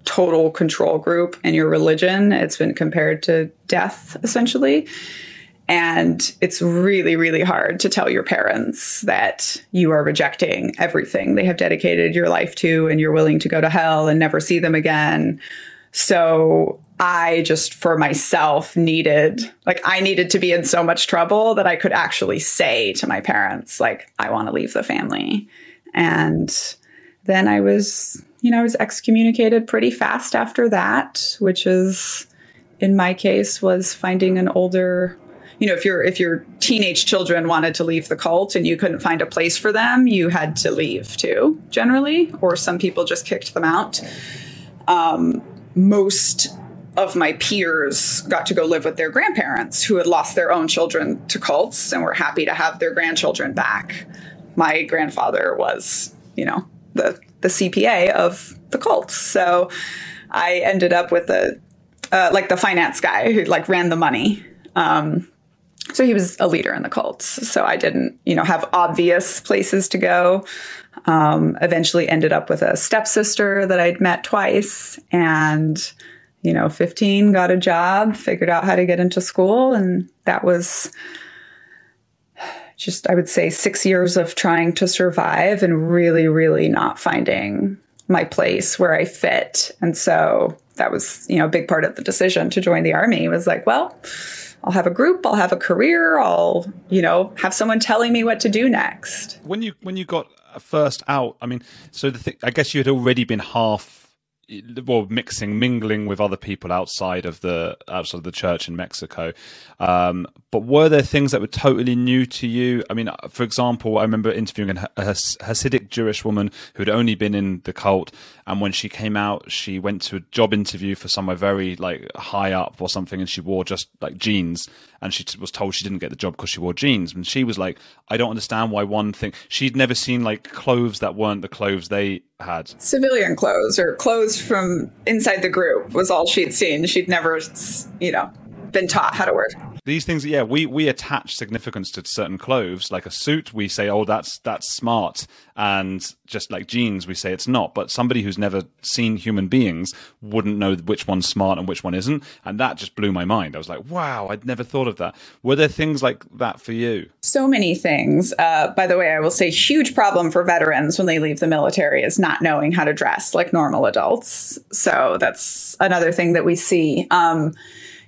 total control group and your religion. It's been compared to death, essentially. And it's really, really hard to tell your parents that you are rejecting everything they have dedicated your life to and you're willing to go to hell and never see them again. So I just for myself needed, like, I needed to be in so much trouble that I could actually say to my parents, like, I want to leave the family. And then I was, you know, I was excommunicated pretty fast after that, which is, in my case, was finding an older you know, if your if your teenage children wanted to leave the cult and you couldn't find a place for them, you had to leave too, generally, or some people just kicked them out. Um, most of my peers got to go live with their grandparents who had lost their own children to cults and were happy to have their grandchildren back. My grandfather was, you know, the the CPA of the cult, so I ended up with a uh, like the finance guy who like ran the money. Um, so he was a leader in the cults. So I didn't, you know, have obvious places to go. Um, eventually ended up with a stepsister that I'd met twice and, you know, 15, got a job, figured out how to get into school. And that was just, I would say, six years of trying to survive and really, really not finding my place where I fit. And so that was, you know, a big part of the decision to join the army was like, well, I'll have a group, I'll have a career, I'll, you know, have someone telling me what to do next. When you when you got first out, I mean, so the thing, I guess you had already been half well mixing mingling with other people outside of the outside of the church in Mexico um, but were there things that were totally new to you I mean for example I remember interviewing a Hasidic Jewish woman who'd only been in the cult and when she came out she went to a job interview for somewhere very like high up or something and she wore just like jeans. And she was told she didn't get the job because she wore jeans. And she was like I don't understand why one thing she'd never seen like clothes that weren't the clothes they had. Civilian clothes or clothes from inside the group was all she'd seen. She'd never, you know, been taught how to wear these things yeah we we attach significance to certain clothes like a suit we say oh that's that's smart and just like jeans we say it's not. But somebody who's never seen human beings wouldn't know which one's smart and which one isn't and that just blew my mind. I was like wow i'd never thought of that. Were there things like that for you? So many things. Uh, by the way i will say huge problem for veterans when they leave the military is not knowing how to dress like normal adults. So that's another thing that we see. Um,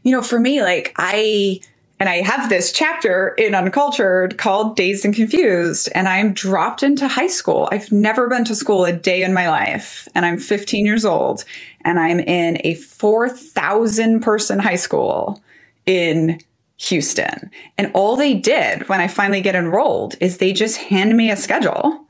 you know, for me, like I, and I have this chapter in Uncultured called Dazed and Confused, and I'm dropped into high school. I've never been to school a day in my life, and I'm 15 years old, and I'm in a 4,000 person high school in Houston. And all they did when I finally get enrolled is they just hand me a schedule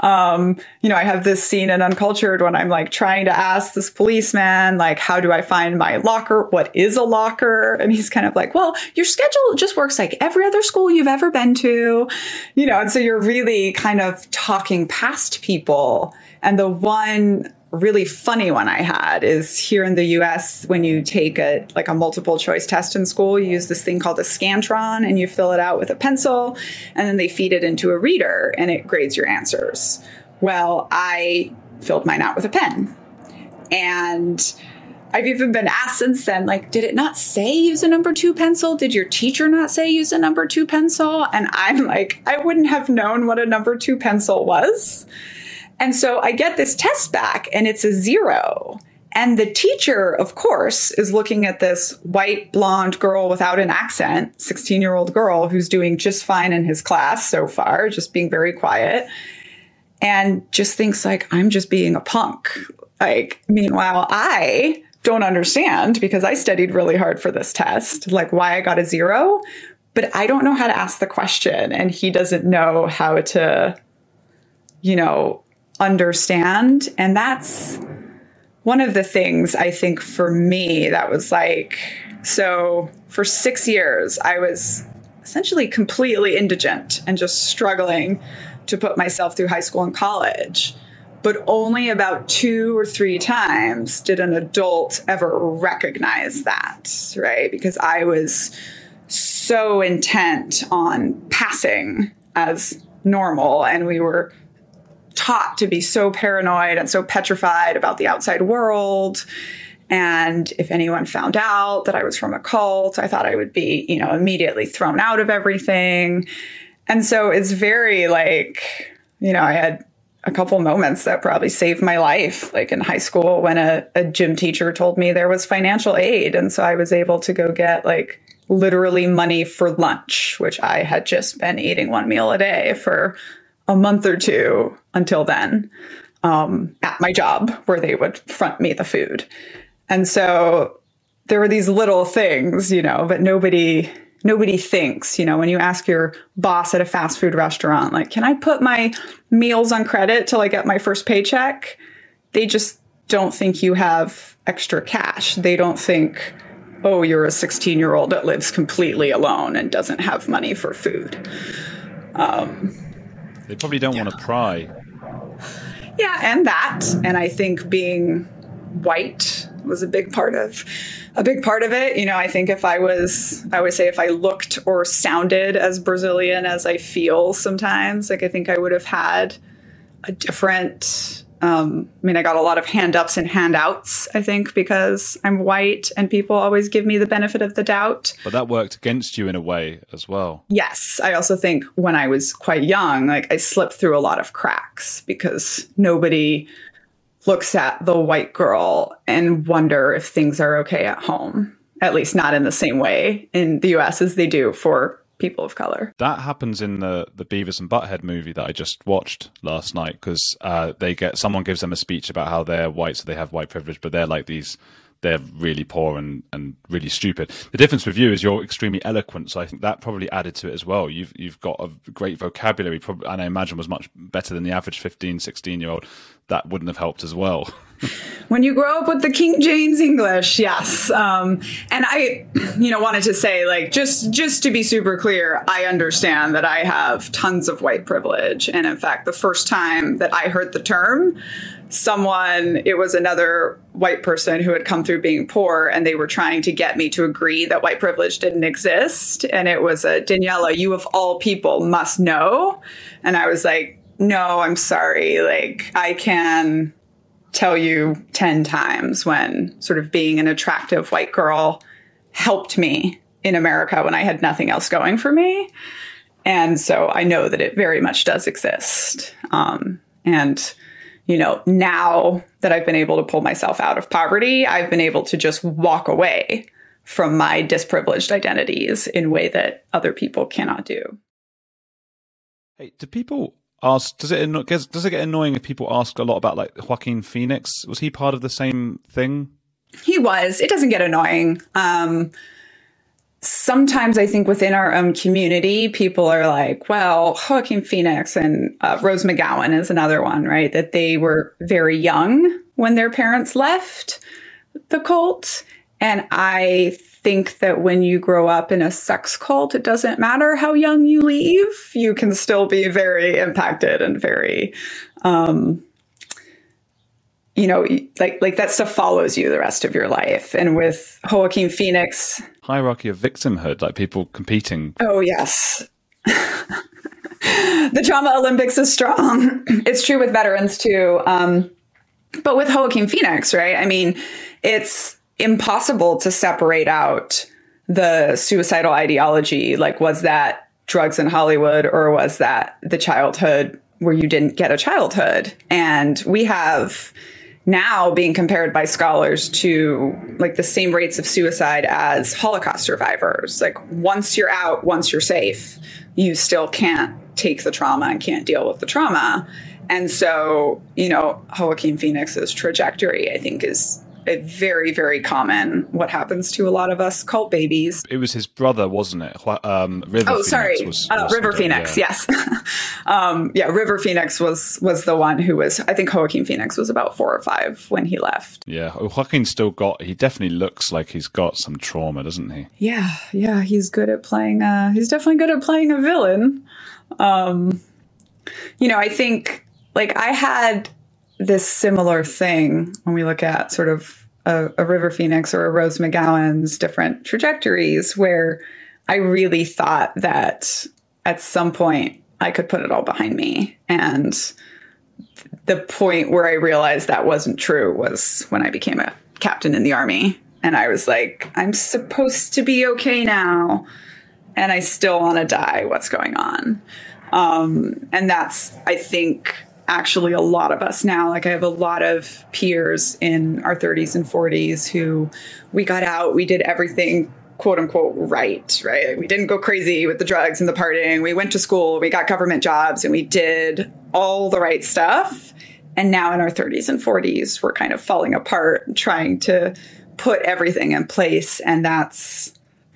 um, you know, I have this scene in Uncultured when I'm like trying to ask this policeman, like, how do I find my locker? What is a locker? And he's kind of like, well, your schedule just works like every other school you've ever been to, you know, and so you're really kind of talking past people. And the one really funny one I had is here in the US when you take a like a multiple choice test in school, you use this thing called a Scantron and you fill it out with a pencil and then they feed it into a reader and it grades your answers. Well, I filled mine out with a pen. And I've even been asked since then, like, did it not say use a number two pencil? Did your teacher not say use a number two pencil? And I'm like, I wouldn't have known what a number two pencil was. And so I get this test back and it's a zero. And the teacher, of course, is looking at this white blonde girl without an accent, 16 year old girl who's doing just fine in his class so far, just being very quiet, and just thinks like, I'm just being a punk. Like, meanwhile, I don't understand because I studied really hard for this test, like why I got a zero, but I don't know how to ask the question. And he doesn't know how to, you know, understand. And that's one of the things I think for me that was like, so for six years, I was essentially completely indigent and just struggling to put myself through high school and college. But only about two or three times did an adult ever recognize that, right? Because I was so intent on passing as normal and we were taught to be so paranoid and so petrified about the outside world. And if anyone found out that I was from a cult, I thought I would be, you know, immediately thrown out of everything. And so it's very like, you know, I had a couple moments that probably saved my life, like in high school when a, a gym teacher told me there was financial aid. And so I was able to go get like literally money for lunch, which I had just been eating one meal a day for a month or two until then um, at my job where they would front me the food. And so there were these little things, you know, but nobody nobody thinks, you know, when you ask your boss at a fast food restaurant, like, can I put my meals on credit till I get my first paycheck? They just don't think you have extra cash. They don't think, oh, you're a 16 year old that lives completely alone and doesn't have money for food. Um, they probably don't yeah. want to pry. Yeah, and that. And I think being white was a big part of a big part of it. You know, I think if I was I would say if I looked or sounded as Brazilian as I feel sometimes, like I think I would have had a different um, I mean, I got a lot of hand ups and handouts, I think, because I'm white and people always give me the benefit of the doubt. But that worked against you in a way as well. Yes. I also think when I was quite young, like I slipped through a lot of cracks because nobody looks at the white girl and wonder if things are okay at home. At least not in the same way in the US as they do for people of color. That happens in the the Beavis and Butthead movie that I just watched last night because uh, they get someone gives them a speech about how they're white, so they have white privilege, but they're like these they're really poor and, and really stupid. The difference with you is you're extremely eloquent, so I think that probably added to it as well. You've you've got a great vocabulary, probably, and I imagine was much better than the average 15, 16 year old. That wouldn't have helped as well. when you grow up with the King James English, yes. Um, and I, you know, wanted to say like just just to be super clear, I understand that I have tons of white privilege, and in fact, the first time that I heard the term, someone, it was another white person who had come through being poor, and they were trying to get me to agree that white privilege didn't exist, and it was a Daniella, you of all people must know, and I was like. No, I'm sorry. Like, I can tell you 10 times when sort of being an attractive white girl helped me in America when I had nothing else going for me. And so I know that it very much does exist. Um, and, you know, now that I've been able to pull myself out of poverty, I've been able to just walk away from my disprivileged identities in a way that other people cannot do. Hey, do people ask does it does it get annoying if people ask a lot about like Joaquin Phoenix? Was he part of the same thing? He was. It doesn't get annoying. Um, sometimes I think within our own community, people are like, well, Joaquin Phoenix and uh, Rose McGowan is another one, right? That they were very young when their parents left the cult. And I think that when you grow up in a sex cult, it doesn't matter how young you leave, you can still be very impacted and very, um, you know, like like that stuff follows you the rest of your life. And with Joaquin Phoenix, hierarchy of victimhood, like people competing. Oh yes. the trauma Olympics is strong. it's true with veterans too. Um, but with Joaquin Phoenix, right? I mean, it's impossible to separate out the suicidal ideology. Like, was that drugs in Hollywood or was that the childhood where you didn't get a childhood? And we have now being compared by scholars to like the same rates of suicide as Holocaust survivors. Like, once you're out, once you're safe, you still can't take the trauma and can't deal with the trauma. And so, you know, Joaquin Phoenix's trajectory, I think, is very, very common what happens to a lot of us cult babies. It was his brother, wasn't it? Um, River oh, Phoenix sorry, was, uh, was River Phoenix. Yeah. Yes, um, yeah. River Phoenix was was the one who was. I think Joaquin Phoenix was about four or five when he left. Yeah, Joaquin still got. He definitely looks like he's got some trauma, doesn't he? Yeah, yeah. He's good at playing. Uh, he's definitely good at playing a villain. Um, you know, I think like I had this similar thing when we look at sort of a, a, River Phoenix or a Rose McGowan's different trajectories, where I really thought that at some point I could put it all behind me. And the point where I realized that wasn't true was when I became a captain in the army. And I was like, I'm supposed to be okay now. And I still want to die. What's going on? Um, and that's, I think, actually a lot of us now. Like I have a lot of peers in our 30s and 40s who we got out, we did everything quote unquote right, right? We didn't go crazy with the drugs and the partying. We went to school, we got government jobs, and we did all the right stuff. And now in our 30s and 40s, we're kind of falling apart, trying to put everything in place. And that's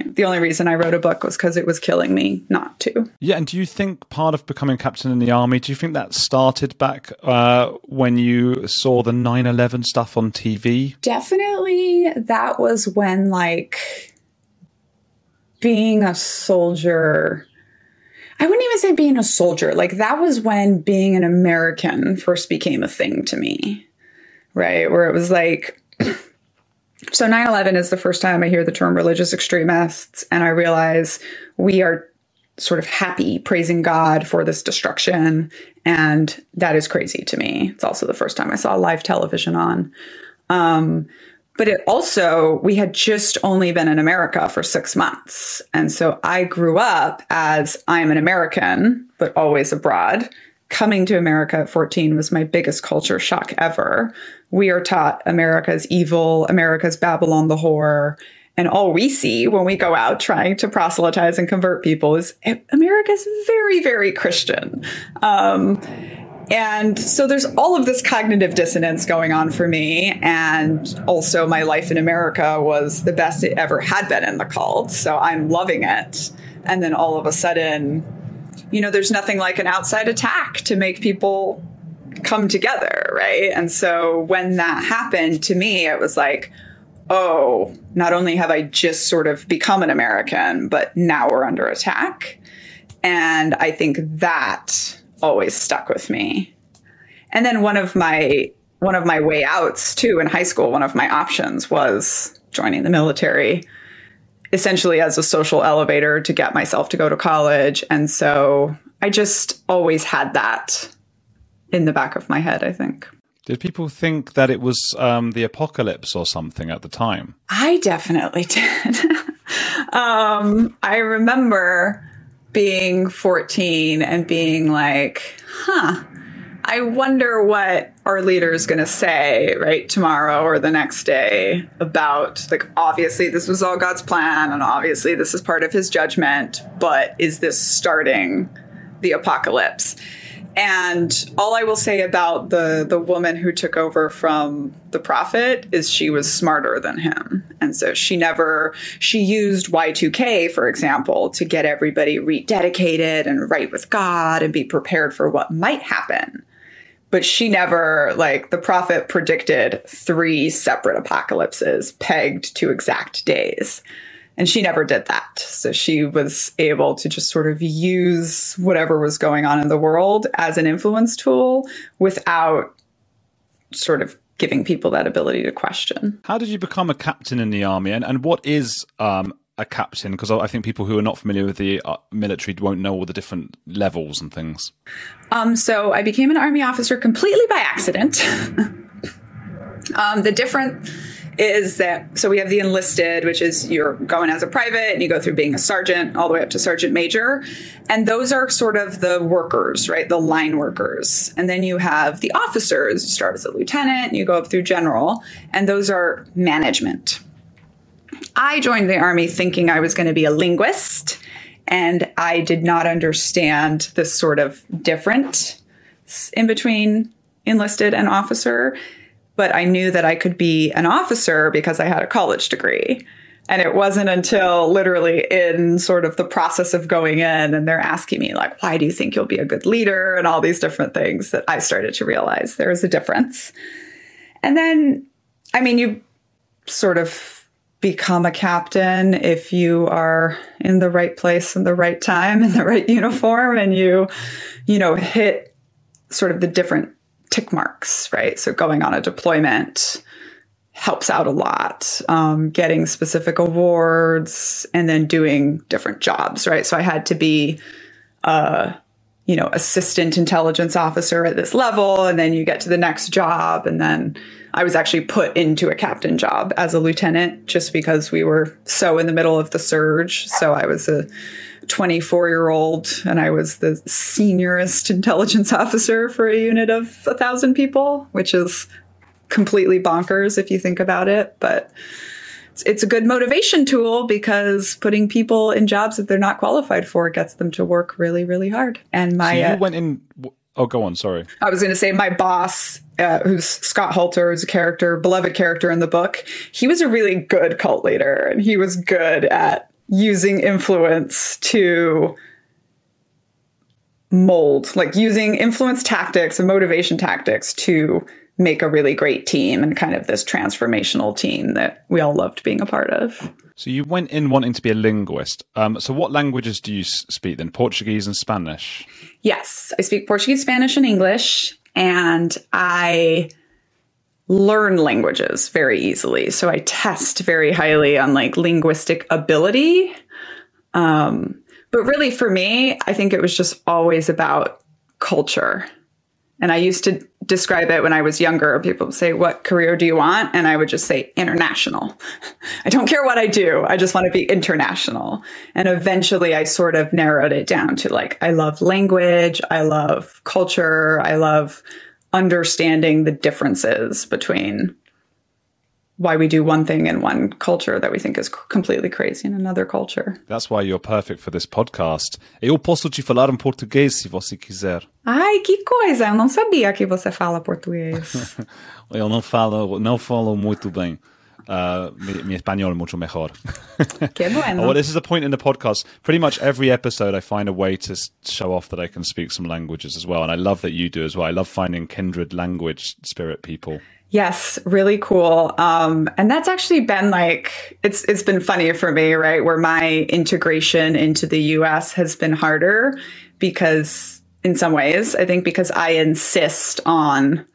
the only reason I wrote a book was because it was killing me not to. Yeah, and do you think part of becoming captain in the army, do you think that started back uh, when you saw the 9 11 stuff on TV? Definitely. That was when, like, being a soldier. I wouldn't even say being a soldier. Like, that was when being an American first became a thing to me, right? Where it was like, so 9 11 is the first time I hear the term religious extremists, and I realize we are sort of happy praising God for this destruction. And that is crazy to me. It's also the first time I saw live television on. Um, but it also, we had just only been in America for six months. And so I grew up as I'm an American, but always abroad coming to America at 14 was my biggest culture shock ever. We are taught America's evil, America's Babylon the whore, And all we see when we go out trying to proselytize and convert people is America's very, very Christian. Um, and so there's all of this cognitive dissonance going on for me. And also, my life in America was the best it ever had been in the cult. So I'm loving it. And then all of a sudden, you know, there's nothing like an outside attack to make people come together, right? And so when that happened to me, it was like, oh, not only have I just sort of become an American, but now we're under attack. And I think that always stuck with me. And then one of my one of my way outs too in high school, one of my options was joining the military essentially as a social elevator to get myself to go to college. And so I just always had that in the back of my head, I think. Did people think that it was um, the apocalypse or something at the time? I definitely did. um, I remember being 14 and being like, huh, I wonder what our leader is going to say, right, tomorrow or the next day about, like, obviously this was all God's plan and obviously this is part of his judgment, but is this starting the apocalypse? And all I will say about the the woman who took over from the prophet is she was smarter than him. And so she never she used Y2K for example to get everybody rededicated and right with God and be prepared for what might happen. But she never like the prophet predicted three separate apocalypses pegged to exact days. And she never did that. So she was able to just sort of use whatever was going on in the world as an influence tool without sort of giving people that ability to question. How did you become a captain in the army? And, and what is um, a captain? Because I think people who are not familiar with the uh, military won't know all the different levels and things. Um, so I became an army officer completely by accident. um, the different is that so we have the enlisted, which is you're going as a private and you go through being a sergeant all the way up to sergeant major. And those are sort of the workers, right? The line workers. And then you have the officers, you start as a lieutenant you go up through general, and those are management. I joined the army thinking I was going to be a linguist, and I did not understand this sort of difference in between enlisted and officer but I knew that I could be an officer because I had a college degree. And it wasn't until literally in sort of the process of going in and they're asking me, like, why do you think you'll be a good leader? And all these different things that I started to realize there is a difference. And then, I mean, you sort of become a captain if you are in the right place in the right time in the right uniform and you, you know, hit sort of the different tick marks, right? So going on a deployment helps out a lot. Um, getting specific awards and then doing different jobs, right? So I had to be, uh, you know, assistant intelligence officer at this level, and then you get to the next job, and then I was actually put into a captain job as a lieutenant just because we were so in the middle of the surge. So I was a 24 year old and I was the seniorest intelligence officer for a unit of a thousand people, which is completely bonkers if you think about it. But it's a good motivation tool because putting people in jobs that they're not qualified for gets them to work really, really hard. And my so you uh, went in. Oh, go on. Sorry. I was going to say my boss, uh, who's Scott Halter, who's a character, beloved character in the book. He was a really good cult leader, and he was good at using influence to mold, like using influence tactics and motivation tactics to make a really great team and kind of this transformational team that we all loved being a part of. So you went in wanting to be a linguist. Um, so what languages do you speak then? Portuguese and Spanish? Yes, I speak Portuguese, Spanish, and English. And I learn languages very easily. So I test very highly on like linguistic ability. Um, but really, for me, I think it was just always about culture. And I used to describe it when I was younger. People would say, What career do you want? And I would just say, International. I don't care what I do. I just want to be international. And eventually I sort of narrowed it down to like, I love language. I love culture. I love understanding the differences between why we do one thing in one culture that we think is completely crazy in another culture. That's why you're perfect for this podcast. Eu posso te falar em português se você quiser. Ai, que coisa! Eu não sabia que você fala português. eu não falo, não falo muito bem. Uh, mi, mi español mucho mejor. Qué bueno. well, this is a point in the podcast. Pretty much every episode, I find a way to show off that I can speak some languages as well, and I love that you do as well. I love finding kindred language spirit people. Yes, really cool. Um, and that's actually been like it's it's been funny for me, right? Where my integration into the US has been harder because in some ways, I think because I insist on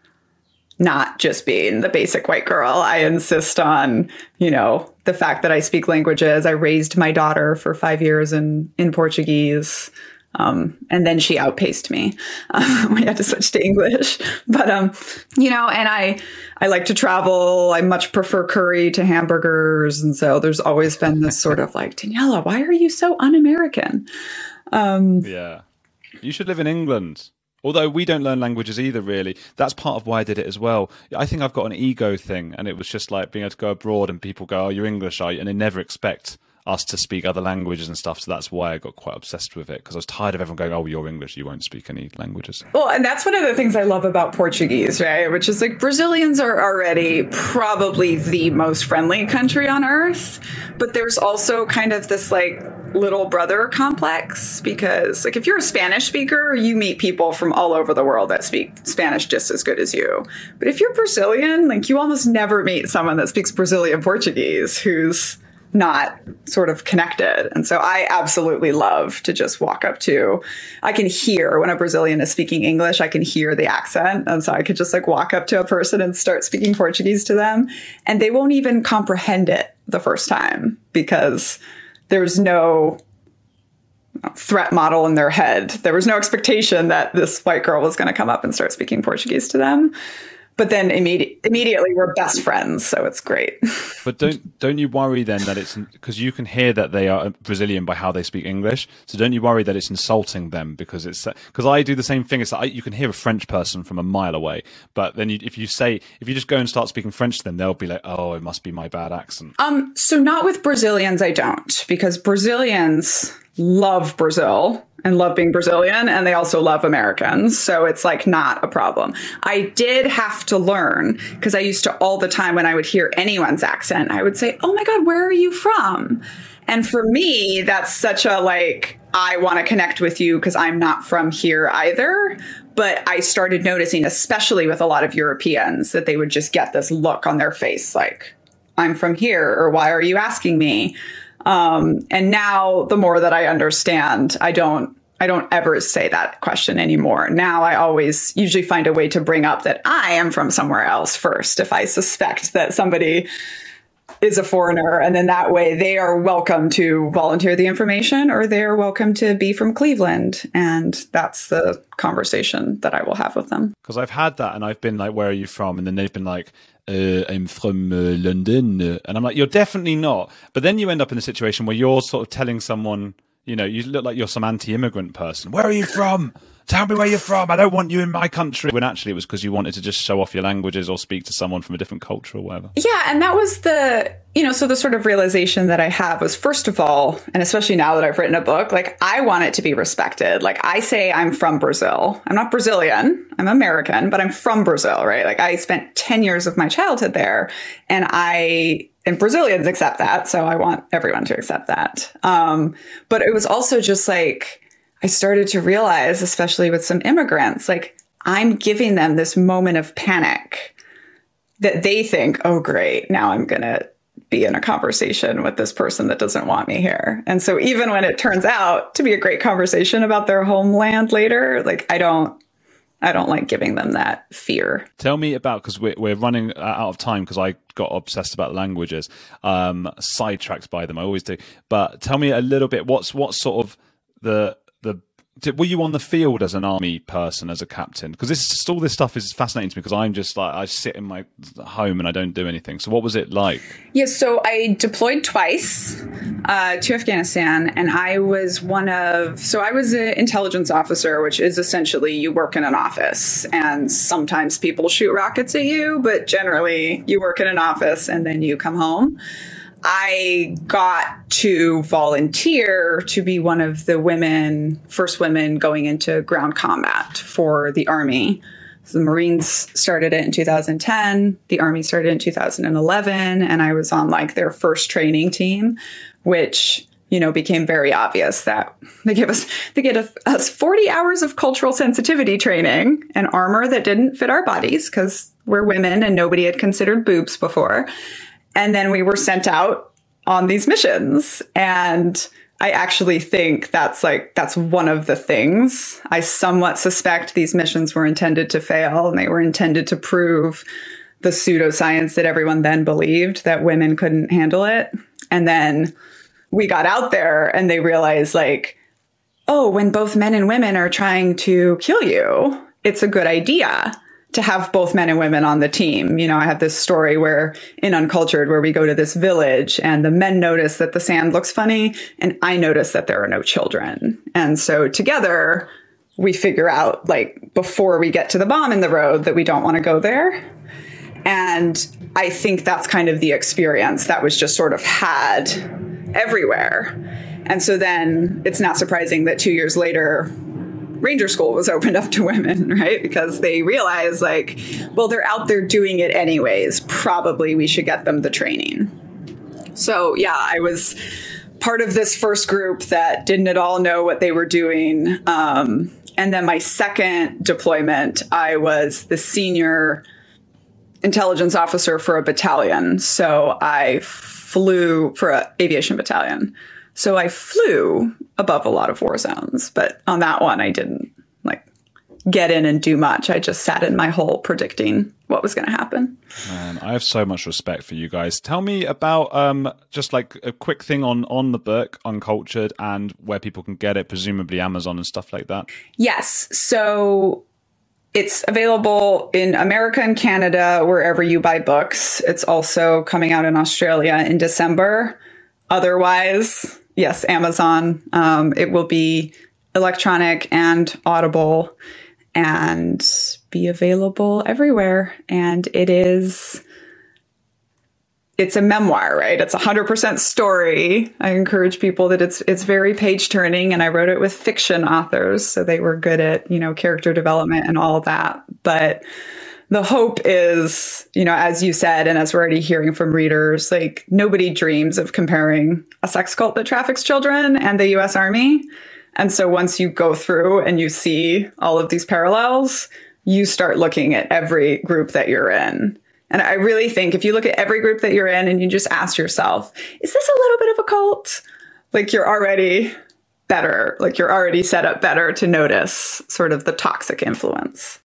not just being the basic white girl. I insist on, you know, the fact that I speak languages. I raised my daughter for five years in in Portuguese. Um, and then she outpaced me. Um, we had to switch to English, but um, you know, and I I like to travel. I much prefer curry to hamburgers, and so there's always been this sort of like Daniella, why are you so un-American? Um, yeah, you should live in England. Although we don't learn languages either, really. That's part of why I did it as well. I think I've got an ego thing, and it was just like being able to go abroad and people go, "Oh, you're English, are you?" and they never expect us to speak other languages and stuff. So that's why I got quite obsessed with it because I was tired of everyone going, "Oh, you're English, you won't speak any languages." Well, and that's one of the things I love about Portuguese, right? Which is like Brazilians are already probably the most friendly country on earth, but there's also kind of this like little brother complex because like if you're a Spanish speaker, you meet people from all over the world that speak Spanish just as good as you. But if you're Brazilian, like you almost never meet someone that speaks Brazilian Portuguese who's not sort of connected. And so I absolutely love to just walk up to, I can hear when a Brazilian is speaking English, I can hear the accent. And so I could just like walk up to a person and start speaking Portuguese to them. And they won't even comprehend it the first time because there's no threat model in their head. There was no expectation that this white girl was going to come up and start speaking Portuguese to them but then immediately immediately we're best friends so it's great. But don't don't you worry then that it's because you can hear that they are brazilian by how they speak english so don't you worry that it's insulting them because it's because i do the same thing it's like you can hear a french person from a mile away but then you, if you say if you just go and start speaking french to them they'll be like oh it must be my bad accent. Um so not with brazilians i don't because brazilians love brazil and love being Brazilian and they also love Americans. So it's like not a problem. I did have to learn because I used to all the time when I would hear anyone's accent, I would say, Oh my God, where are you from? And for me, that's such a like, I want to connect with you because I'm not from here either. But I started noticing, especially with a lot of Europeans, that they would just get this look on their face like, I'm from here, or why are you asking me? Um, and now the more that I understand, I don't I don't ever say that question anymore. Now I always usually find a way to bring up that I am from somewhere else first if I suspect that somebody is a foreigner and then that way they are welcome to volunteer the information or they're welcome to be from Cleveland and that's the conversation that I will have with them. Because I've had that and I've been like where are you from and then they've been like uh, I'm from uh, London. And I'm like, you're definitely not. But then you end up in a situation where you're sort of telling someone, you know, you look like you're some anti immigrant person. Where are you from? Tell me where you're from. I don't want you in my country. When actually it was because you wanted to just show off your languages or speak to someone from a different culture or whatever. Yeah. And that was the, you know, so the sort of realization that I have was first of all, and especially now that I've written a book, like I want it to be respected. Like I say I'm from Brazil. I'm not Brazilian. I'm American, but I'm from Brazil, right? Like I spent 10 years of my childhood there and I and Brazilians accept that. So I want everyone to accept that. Um, but it was also just like, I started to realize, especially with some immigrants, like I'm giving them this moment of panic that they think, oh, great, now I'm going to be in a conversation with this person that doesn't want me here. And so even when it turns out to be a great conversation about their homeland later, like I don't I don't like giving them that fear. Tell me about because we're, we're running out of time because I got obsessed about languages, um, sidetracked by them. I always do. But tell me a little bit. What's what sort of the the did, were you on the field as an army person, as a captain? Because this all this stuff is fascinating to me because I'm just like I sit in my home and I don't do anything. So what was it like? Yeah, so I deployed twice uh, to Afghanistan, and I was one of so I was an intelligence officer, which is essentially you work in an office, and sometimes people shoot rockets at you, but generally you work in an office and then you come home. I got to volunteer to be one of the women, first women going into ground combat for the Army. So the Marines started it in 2010, the Army started in 2011, and I was on like their first training team, which you know became very obvious that they gave us they gave us 40 hours of cultural sensitivity training and armor that didn't fit our bodies because we're women and nobody had considered boobs before and then we were sent out on these missions. And I actually think that's like, that's one of the things. I somewhat suspect these missions were intended to fail and they were intended to prove the pseudoscience that everyone then believed that women couldn't handle it. And then we got out there and they realized, like, oh, when both men and women are trying to kill you, it's a good idea to have both men and women on the team. You know, I have this story where in Uncultured, where we go to this village and the men notice that the sand looks funny and I notice that there are no children. And so together we figure out like before we get to the bomb in the road that we don't want to go there. And I think that's kind of the experience that was just sort of had everywhere. And so then it's not surprising that two years later, Ranger School was opened up to women, right? Because they realized, like, well, they're out there doing it anyways. Probably we should get them the training. So, yeah, I was part of this first group that didn't at all know what they were doing. Um, and then my second deployment, I was the senior intelligence officer for a battalion. So I flew for an aviation battalion. So I flew above a lot of war zones, but on that one, I didn't like get in and do much. I just sat in my hole predicting what was going to happen. Man, I have so much respect for you guys. Tell me about um, just like a quick thing on on the book, Uncultured, and where people can get it, presumably Amazon and stuff like that. Yes. So it's available in America and Canada, wherever you buy books. It's also coming out in Australia in December. Otherwise, yes, Amazon. Um, it will be electronic and audible and be available everywhere. And it is, it's a memoir, right? It's a hundred percent story. I encourage people that it's, it's very page turning and I wrote it with fiction authors. So they were good at, you know, character development and all that. But the hope is, you know, as you said, and as we're already hearing from readers, like nobody dreams of comparing a sex cult that traffics children and the US Army. And so once you go through and you see all of these parallels, you start looking at every group that you're in. And I really think if you look at every group that you're in and you just ask yourself, is this a little bit of a cult? Like you're already better, like you're already set up better to notice sort of the toxic influence.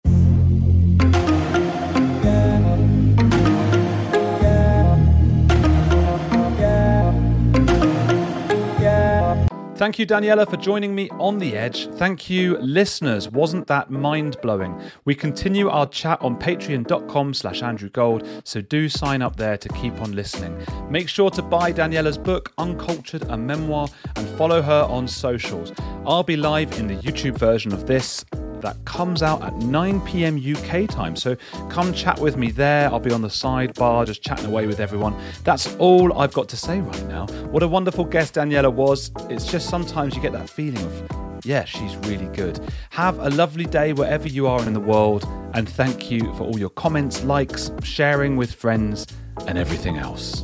Thank you, Daniella, for joining me on The Edge. Thank you, listeners. Wasn't that mind-blowing? We continue our chat on patreon.com slash Andrew Gold, so do sign up there to keep on listening. Make sure to buy Daniella's book, Uncultured, a memoir, and follow her on socials. I'll be live in the YouTube version of this that comes out at 9 pm UK time. So come chat with me there. I'll be on the sidebar just chatting away with everyone. That's all I've got to say right now. What a wonderful guest Daniella was. It's just sometimes you get that feeling of, yeah, she's really good. Have a lovely day wherever you are in the world. And thank you for all your comments, likes, sharing with friends, and everything else.